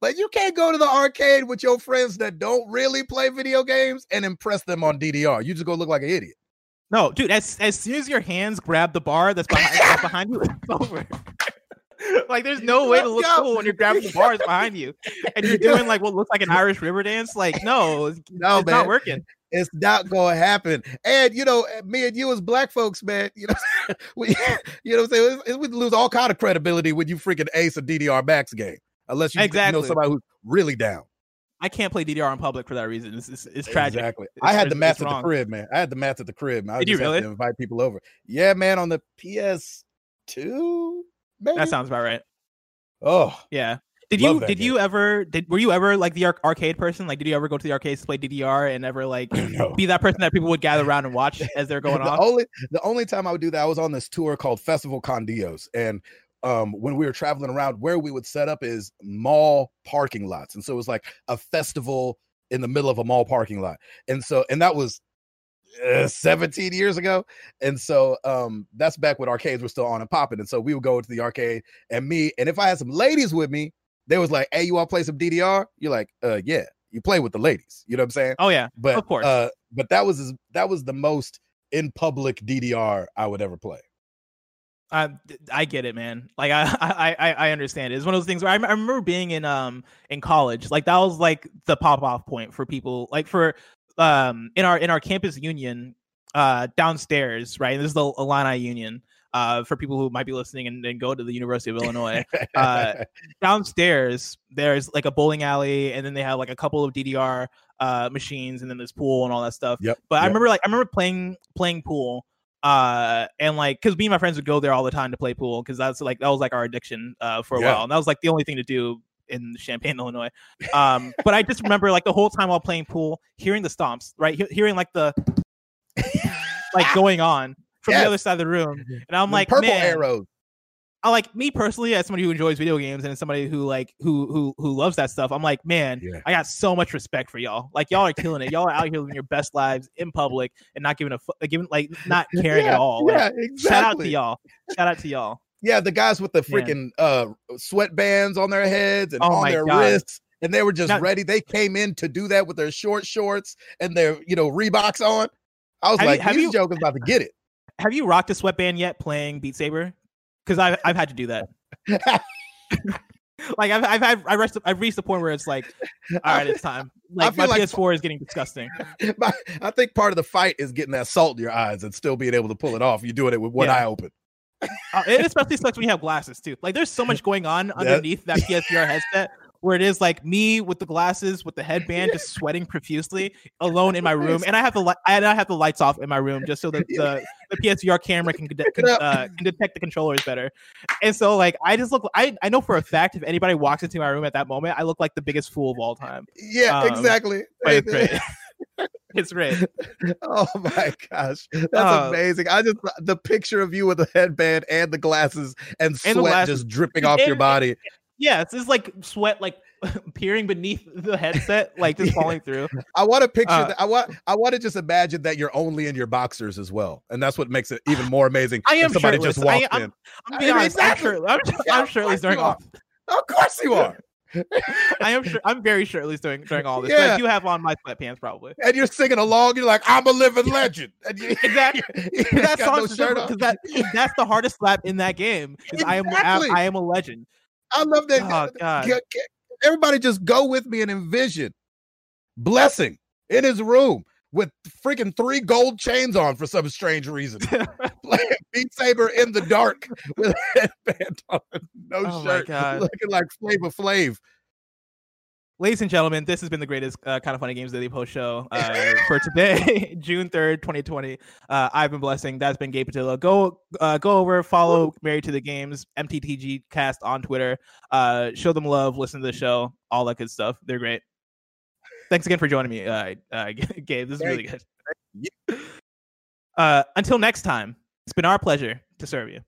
But you can't go to the arcade with your friends that don't really play video games and impress them on DDR. You just go look like an idiot. No, dude, as as soon as your hands grab the bar that's behind, behind you, it's over. like there's no way to look cool when you're grabbing the bars behind you and you're doing like what looks like an Irish river dance. Like, no, no, it's man. not working. It's not gonna happen. And you know, me and you as black folks, man, you know, we, you know, what I'm saying we lose all kind of credibility when you freaking ace a DDR Max game, unless you, exactly. you know somebody who's really down. I can't play DDR in public for that reason. It's, it's, it's tragic. Exactly. It's, I had the math at the crib, man. I had the math at the crib. Man. I Did you really? invite people over. Yeah, man. On the PS2, maybe? That sounds about right. Oh, yeah. Did you did game. you ever did were you ever like the arcade person? Like, did you ever go to the arcades to play DDR and ever like no. be that person that people would gather around and watch as they're going the off? Only the only time I would do that, I was on this tour called Festival Con Dios, and um, when we were traveling around, where we would set up is mall parking lots, and so it was like a festival in the middle of a mall parking lot. And so, and that was uh, 17 years ago. And so um that's back when arcades were still on and popping. And so we would go to the arcade and me, and if I had some ladies with me, they was like, Hey, you want to play some DDR? You're like, uh yeah, you play with the ladies. You know what I'm saying? Oh yeah. But of course. Uh, but that was that was the most in public DDR I would ever play. I I get it, man. Like I I I understand it. It's one of those things where I, I remember being in um in college. Like that was like the pop off point for people. Like for um in our in our campus union uh downstairs, right? This is the Illini Union. Uh, for people who might be listening and, and go to the University of Illinois, uh, downstairs there's like a bowling alley, and then they have like a couple of DDR uh machines, and then this pool and all that stuff. Yep, but yep. I remember like I remember playing playing pool uh and like because me and my friends would go there all the time to play pool because that's like that was like our addiction uh for a yeah. while and that was like the only thing to do in champaign illinois. Um but i just remember like the whole time while playing pool hearing the stomps right? He- hearing like the like going on from yes. the other side of the room and i'm the like purple man, arrows I like me personally as somebody who enjoys video games and somebody who like who who who loves that stuff. I'm like, man, yeah. I got so much respect for y'all. Like y'all are killing it. Y'all are out here living your best lives in public and not giving a giving like not caring yeah, at all. Like, yeah, exactly. Shout out to y'all. Shout out to y'all. Yeah, the guys with the freaking uh sweatbands on their heads and oh on their God. wrists, and they were just now, ready. They came in to do that with their short shorts and their you know Reeboks on. I was like, you, these you, jokers about to get it. Have you rocked a sweatband yet playing Beat Saber? Because I've I've had to do that. like I've I've had I reached I've reached the point where it's like, all right, it's time. Like my like PS4 is getting disgusting. I think part of the fight is getting that salt in your eyes and still being able to pull it off. You're doing it with one yeah. eye open. uh, it especially sucks when you have glasses too. Like there's so much going on underneath that, that PSVR headset. Where it is like me with the glasses, with the headband, just sweating profusely, alone in my room, and I have the li- and I have the lights off in my room just so that the, the PSVR camera can can, uh, can detect the controllers better. And so like I just look, I I know for a fact if anybody walks into my room at that moment, I look like the biggest fool of all time. Yeah, um, exactly. It's great. it's great. Oh my gosh, that's uh, amazing! I just the picture of you with the headband and the glasses and sweat and glasses. just dripping off your body. Yeah, it's just like sweat, like peering beneath the headset, like just falling through. I want to picture uh, that. I want. I want to just imagine that you're only in your boxers as well, and that's what makes it even more amazing. I am somebody shirtless. just walked I, in. I'm, I'm being honest. Exactly. I'm, I'm, I'm shirtless during all. Of course you are. I am sure I'm very shirtless during during all this. Yeah. I do have on my sweatpants probably. And you're singing along, you're like, I'm a living legend. And you, exactly. that song's no because that that's the hardest slap in that game. Exactly. I am I, I, am a legend. I love that. Oh. Everybody just go with me and envision blessing in his room with freaking three gold chains on for some strange reason. Playing Beat Saber in the dark with a headband on, no oh shirt, looking like Flavor Flav. Ladies and gentlemen, this has been the greatest uh, kind of funny games daily post show uh, for today, June third, twenty twenty. Uh, I've been blessing. That's been Gabe Patillo. Go uh, go over, follow Married to the Games MTTG Cast on Twitter. Uh, show them love, listen to the show, all that good stuff. They're great thanks again for joining me, uh, uh, Gabe. This is really good. Uh, until next time, it's been our pleasure to serve you.